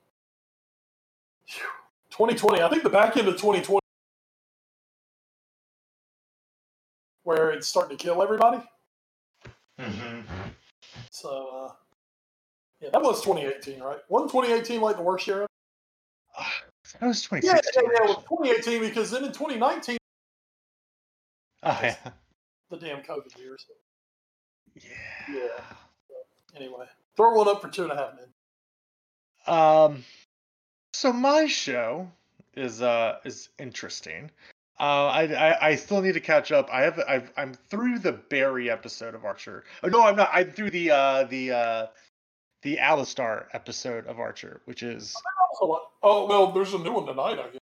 2020, I think the back end of 2020, where it's starting to kill everybody. Mhm. So, uh, yeah, that was 2018, right? Wasn't 2018 like the worst year? ever? That was Yeah, yeah, yeah, it was 2018 because then in 2019, Oh, yeah. the damn COVID years. Yeah. Yeah. Anyway, throw one up for two and a half minutes. Um, so my show is uh is interesting. Uh, I, I I still need to catch up. I have I've, I'm through the Barry episode of Archer. Oh no, I'm not. I'm through the uh the uh the Alistar episode of Archer, which is oh well, there's a new one tonight. I guess.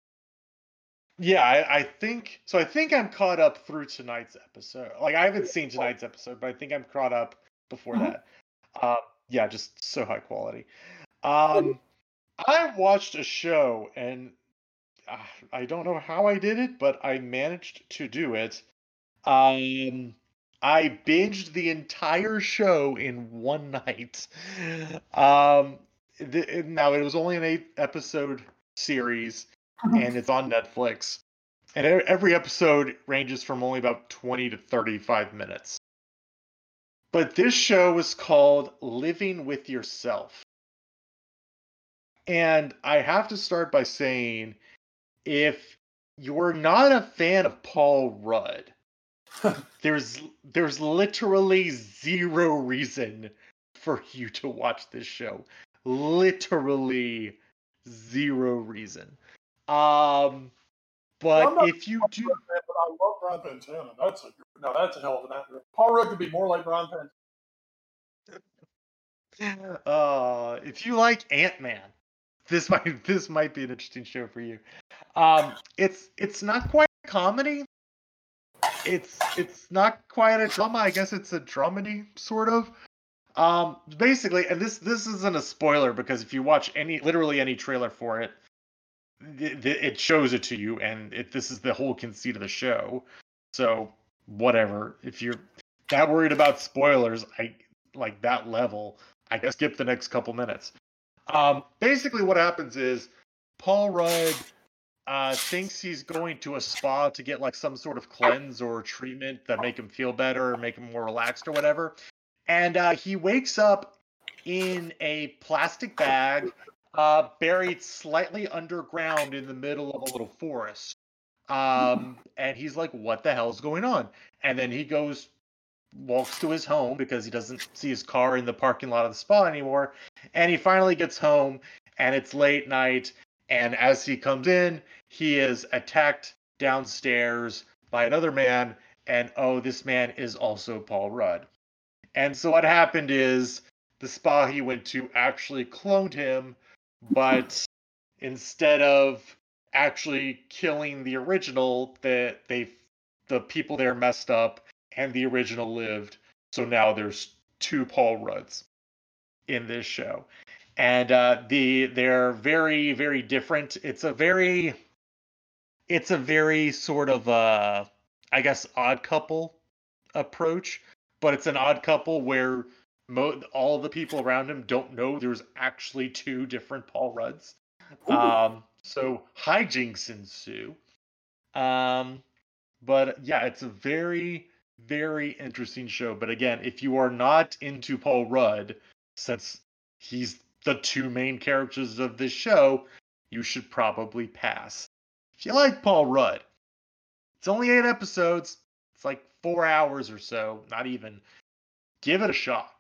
Yeah. I, I think so. I think I'm caught up through tonight's episode. Like I haven't seen tonight's episode, but I think I'm caught up before Mhm. that. Um, yeah, just so high quality. Um, I watched a show and uh, I don't know how I did it, but I managed to do it. Um, I binged the entire show in one night. Um, the, now it was only an eight episode series, Uh-huh. and it's on Netflix. And every episode ranges from only about 20 to 35 minutes. But this show is called Living with Yourself. And I have to start by saying if you're not a fan of Paul Rudd, there's there's literally zero reason for you to watch this show. Literally zero reason. Um but I'm if you do that, But I love Brian Fantana. That's a no, that's a hell of an actor. Paul Rudd could be more like Brian Fantana. uh, if you like Ant Man, this might this might be an interesting show for you. Um, it's it's not quite a comedy. It's it's not quite a drama. I guess it's a dramedy sort of. Um, basically, and this this isn't a spoiler because if you watch any literally any trailer for it, it shows it to you, and it, this is the whole conceit of the show. So whatever. If you're that worried about spoilers, I like that level. I guess skip the next couple minutes. Um, basically, what happens is Paul Rudd uh, thinks he's going to a spa to get like some sort of cleanse or treatment that make him feel better or make him more relaxed or whatever. And uh, he wakes up in a plastic bag, uh, buried slightly underground in the middle of a little forest. Um, and he's like, "What the hell's going on?" And then he goes walks to his home because he doesn't see his car in the parking lot of the spa anymore. And he finally gets home and it's late night. And as he comes in, he is attacked downstairs by another man. And oh, this man is also Paul Rudd. And so what happened is the spa he went to actually cloned him, but instead of actually killing the original, that they the people there messed up and the original lived. So now there's two Paul Rudds in this show, and uh, the they're very very different. It's a very it's a very sort of uh I guess odd couple approach, but it's an odd couple where mo- all the people around him don't know there's actually two different Paul Rudds. Um, so hijinks ensue. Um, but yeah, it's a very very interesting show. But again, if you are not into Paul Rudd, since he's the two main characters of this show, you should probably pass. If you like Paul Rudd, it's only eight episodes. It's like four hours or so, not even. Give it a shot,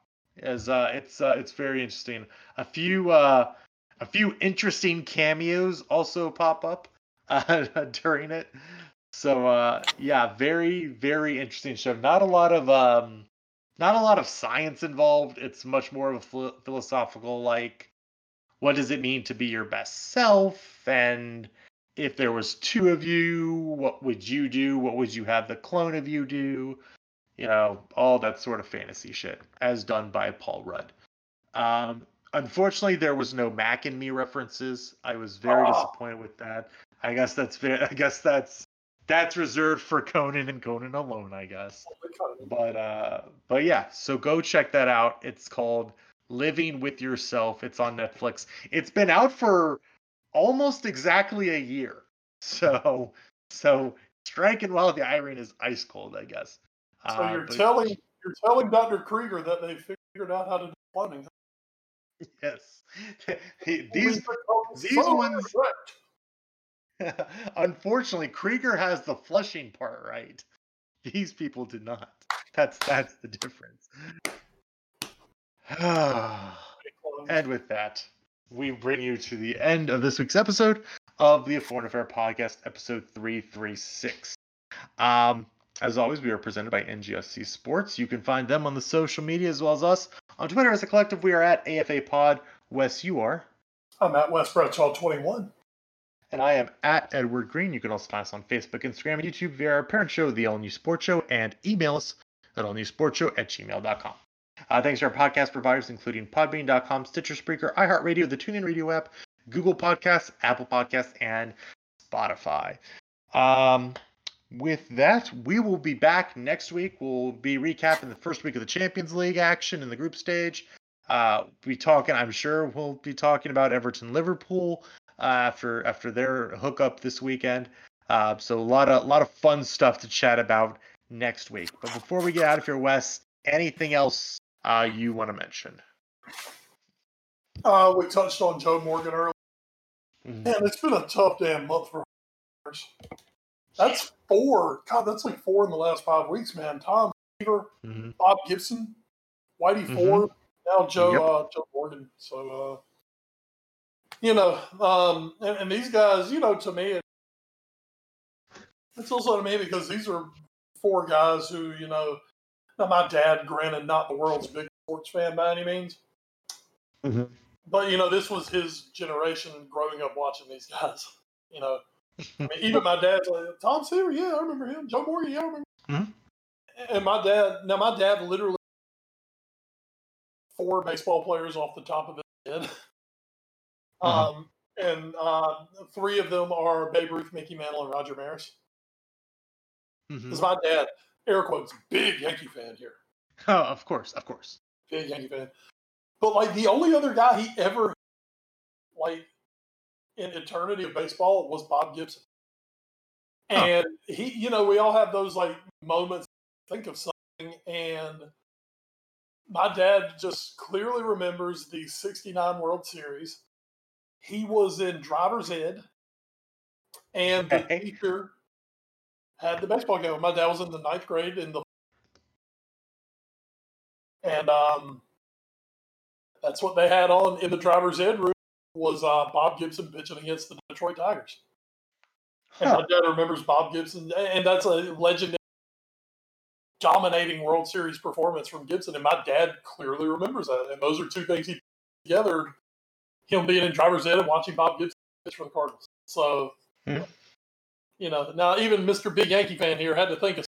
as uh, it's uh, it's very interesting. A few uh, a few interesting cameos also pop up uh, during it. So uh, yeah, very very interesting show. Not a lot of um, not a lot of science involved. It's much more of a philosophical like, what does it mean to be your best self? And if there was two of you, what would you do? What would you have the clone of you do? You know, all that sort of fantasy shit, as done by Paul Rudd. Um, unfortunately, there was no Mac and Me references. I was very oh. disappointed with that. I guess that's I guess that's that's reserved for Conan and Conan alone, I guess. But uh, but yeah, so go check that out. It's called Living with Yourself. It's on Netflix. It's been out for almost exactly a year. So so striking while the iron is ice cold, I guess. So uh, you're but, telling you're telling Dr. Krieger that they figured out how to do cloning. Yes. these these ones Unfortunately, Krieger has the flushing part right. These people did not. That's that's the difference. and with that, we bring you to the end of this week's episode of the Foreign Affair Podcast, episode 336. Um, as always, we are presented by NGSC Sports. You can find them on the social media as well as us. On Twitter as a collective, we are at AFA Pod. Wes, you are. I'm at Wes Bradshaw 21 and I am at Edward Greene. You can also find us on Facebook, Instagram, and YouTube via our parent show, The All New Sports Show, and email us at allnewsportsshow at gmail.com. Uh, thanks to our podcast providers, including Podbean.com, Stitcher Spreaker, iHeartRadio, the TuneIn Radio app, Google Podcasts, Apple Podcasts, and Spotify. Um, with that, we will be back next week. We'll be recapping the first week of the Champions League action in the group stage. Uh, be talking, I'm sure we'll be talking about Everton Liverpool uh, after after their hookup this weekend. Uh, so a lot of a lot of fun stuff to chat about next week. But before we get out of here, Wes, anything else uh, you want to mention? Uh, we touched on Joe Morgan earlier. Mm-hmm. Man, it's been a tough damn month for That's four. God, that's like four in the last five weeks, man. Tom Seaver, mm-hmm. Bob Gibson, Whitey mm-hmm. Ford, now Joe yep. uh, Joe Morgan. So uh, you know, um, and, and, these guys, you know, to me, it's also to me because these are four guys who, you know, now my dad, granted, not the world's biggest sports fan by any means, mm-hmm. but you know, this was his generation growing up watching these guys. You know, I mean, even my dad's like Tom Seaver, yeah, I remember him. Joe Morgan, yeah, I remember. Mm-hmm. And my dad, now my dad literally four baseball players off the top of his head. Uh-huh. Um, and uh, three of them are Babe Ruth, Mickey Mantle, and Roger Maris. Because my dad, air quotes, big Yankee fan here. Oh, of course, of course. big Yankee fan. But like the only other guy he ever like in eternity of baseball was Bob Gibson. Huh. And he, you know, we all have those like moments, think of something, and my dad just clearly remembers the 69 World Series. He was in driver's ed, and the Okay. teacher had the baseball game. My dad was in the ninth grade in the and um, that's what they had on in the driver's ed room was uh, Bob Gibson pitching against the Detroit Tigers. And Huh. my dad remembers Bob Gibson, and that's a legendary, dominating World Series performance from Gibson. And my dad clearly remembers that. And those are two things he put together: him being in driver's ed and watching Bob Gibson pitch for the Cardinals. So, Hmm. you know, now even Mr. Big Yankee fan here had to think of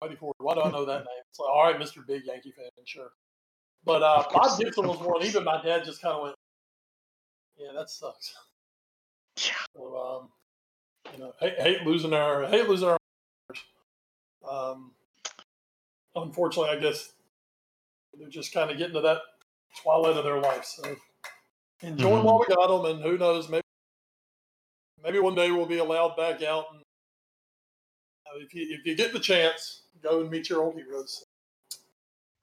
somebody for it. Why do I know that name? It's like, all right, Mr. Big Yankee fan, sure. But uh, Bob Gibson was one. Even my dad just kind of went, "Yeah, that sucks." Yeah. So, um, you know, hate, hate losing our hate losing our. Um, unfortunately, I guess they're just kind of getting to that twilight of their life. So enjoying Mhm. while we got them, and who knows, maybe maybe one day we'll be allowed back out. And uh, if you if you get the chance, go and meet your old heroes.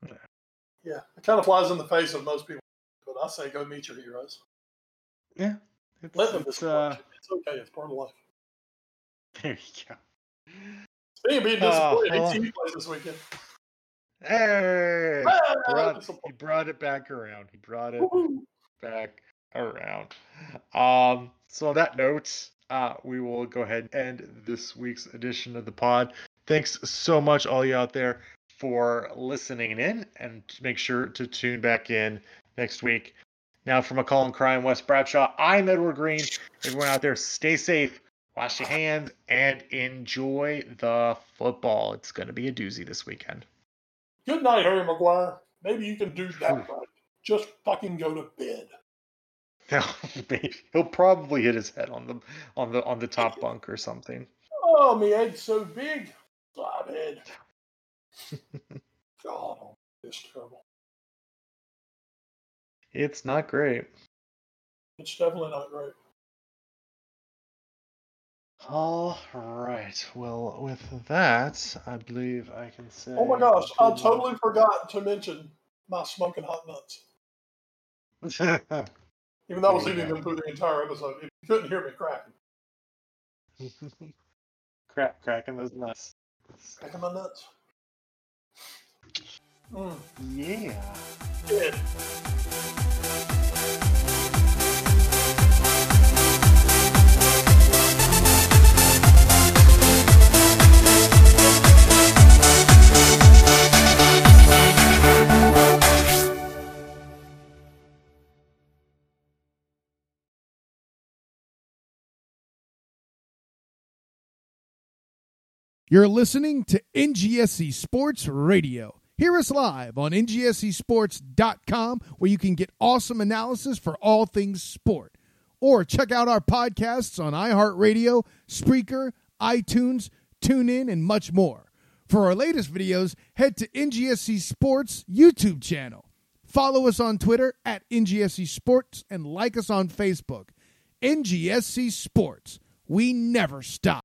Yeah. Yeah, it kind of flies in the face of most people, but I say go meet your heroes. Yeah. It's, Let them it's, disappoint uh. It's okay. It's part of life. there you go. Speaking of being Uh, disappointed, well- ATV plays this weekend. Hey, Ah, brought, he brought it back around. He brought it Woohoo. back around. Um, so on that note, uh, we will go ahead and end this week's edition of the pod. Thanks so much, all you out there, for listening in, and make sure to tune back in next week. Now, from a call and cry Wes Bradshaw, I'm Edward Greene. Everyone out there, stay safe, wash your hands, and enjoy the football. It's going to be a doozy this weekend. Good night, Harry Maguire. Maybe you can do that right. Just fucking go to bed. No, maybe he'll probably hit his head on the on the on the top bunk or something. Oh, me head's so big. Stop head. God, oh, it's terrible. It's not great. It's definitely not great. All right. Well, with that, I believe I can say. Oh my gosh, I totally forgot to mention my smoking hot nuts. Even though I was eating them through the entire episode. If you couldn't hear me cracking, Crap, cracking those nuts. cracking my nuts. Mm, Yeah. good. You're listening to NGSC Sports Radio. Hear us live on ngscsports.com where you can get awesome analysis for all things sport. Or check out our podcasts on iHeartRadio, Spreaker, iTunes, TuneIn, and much more. For our latest videos, head to NGSC Sports YouTube channel. Follow us on Twitter at NGSC Sports and like us on Facebook. NGSC Sports. We never stop.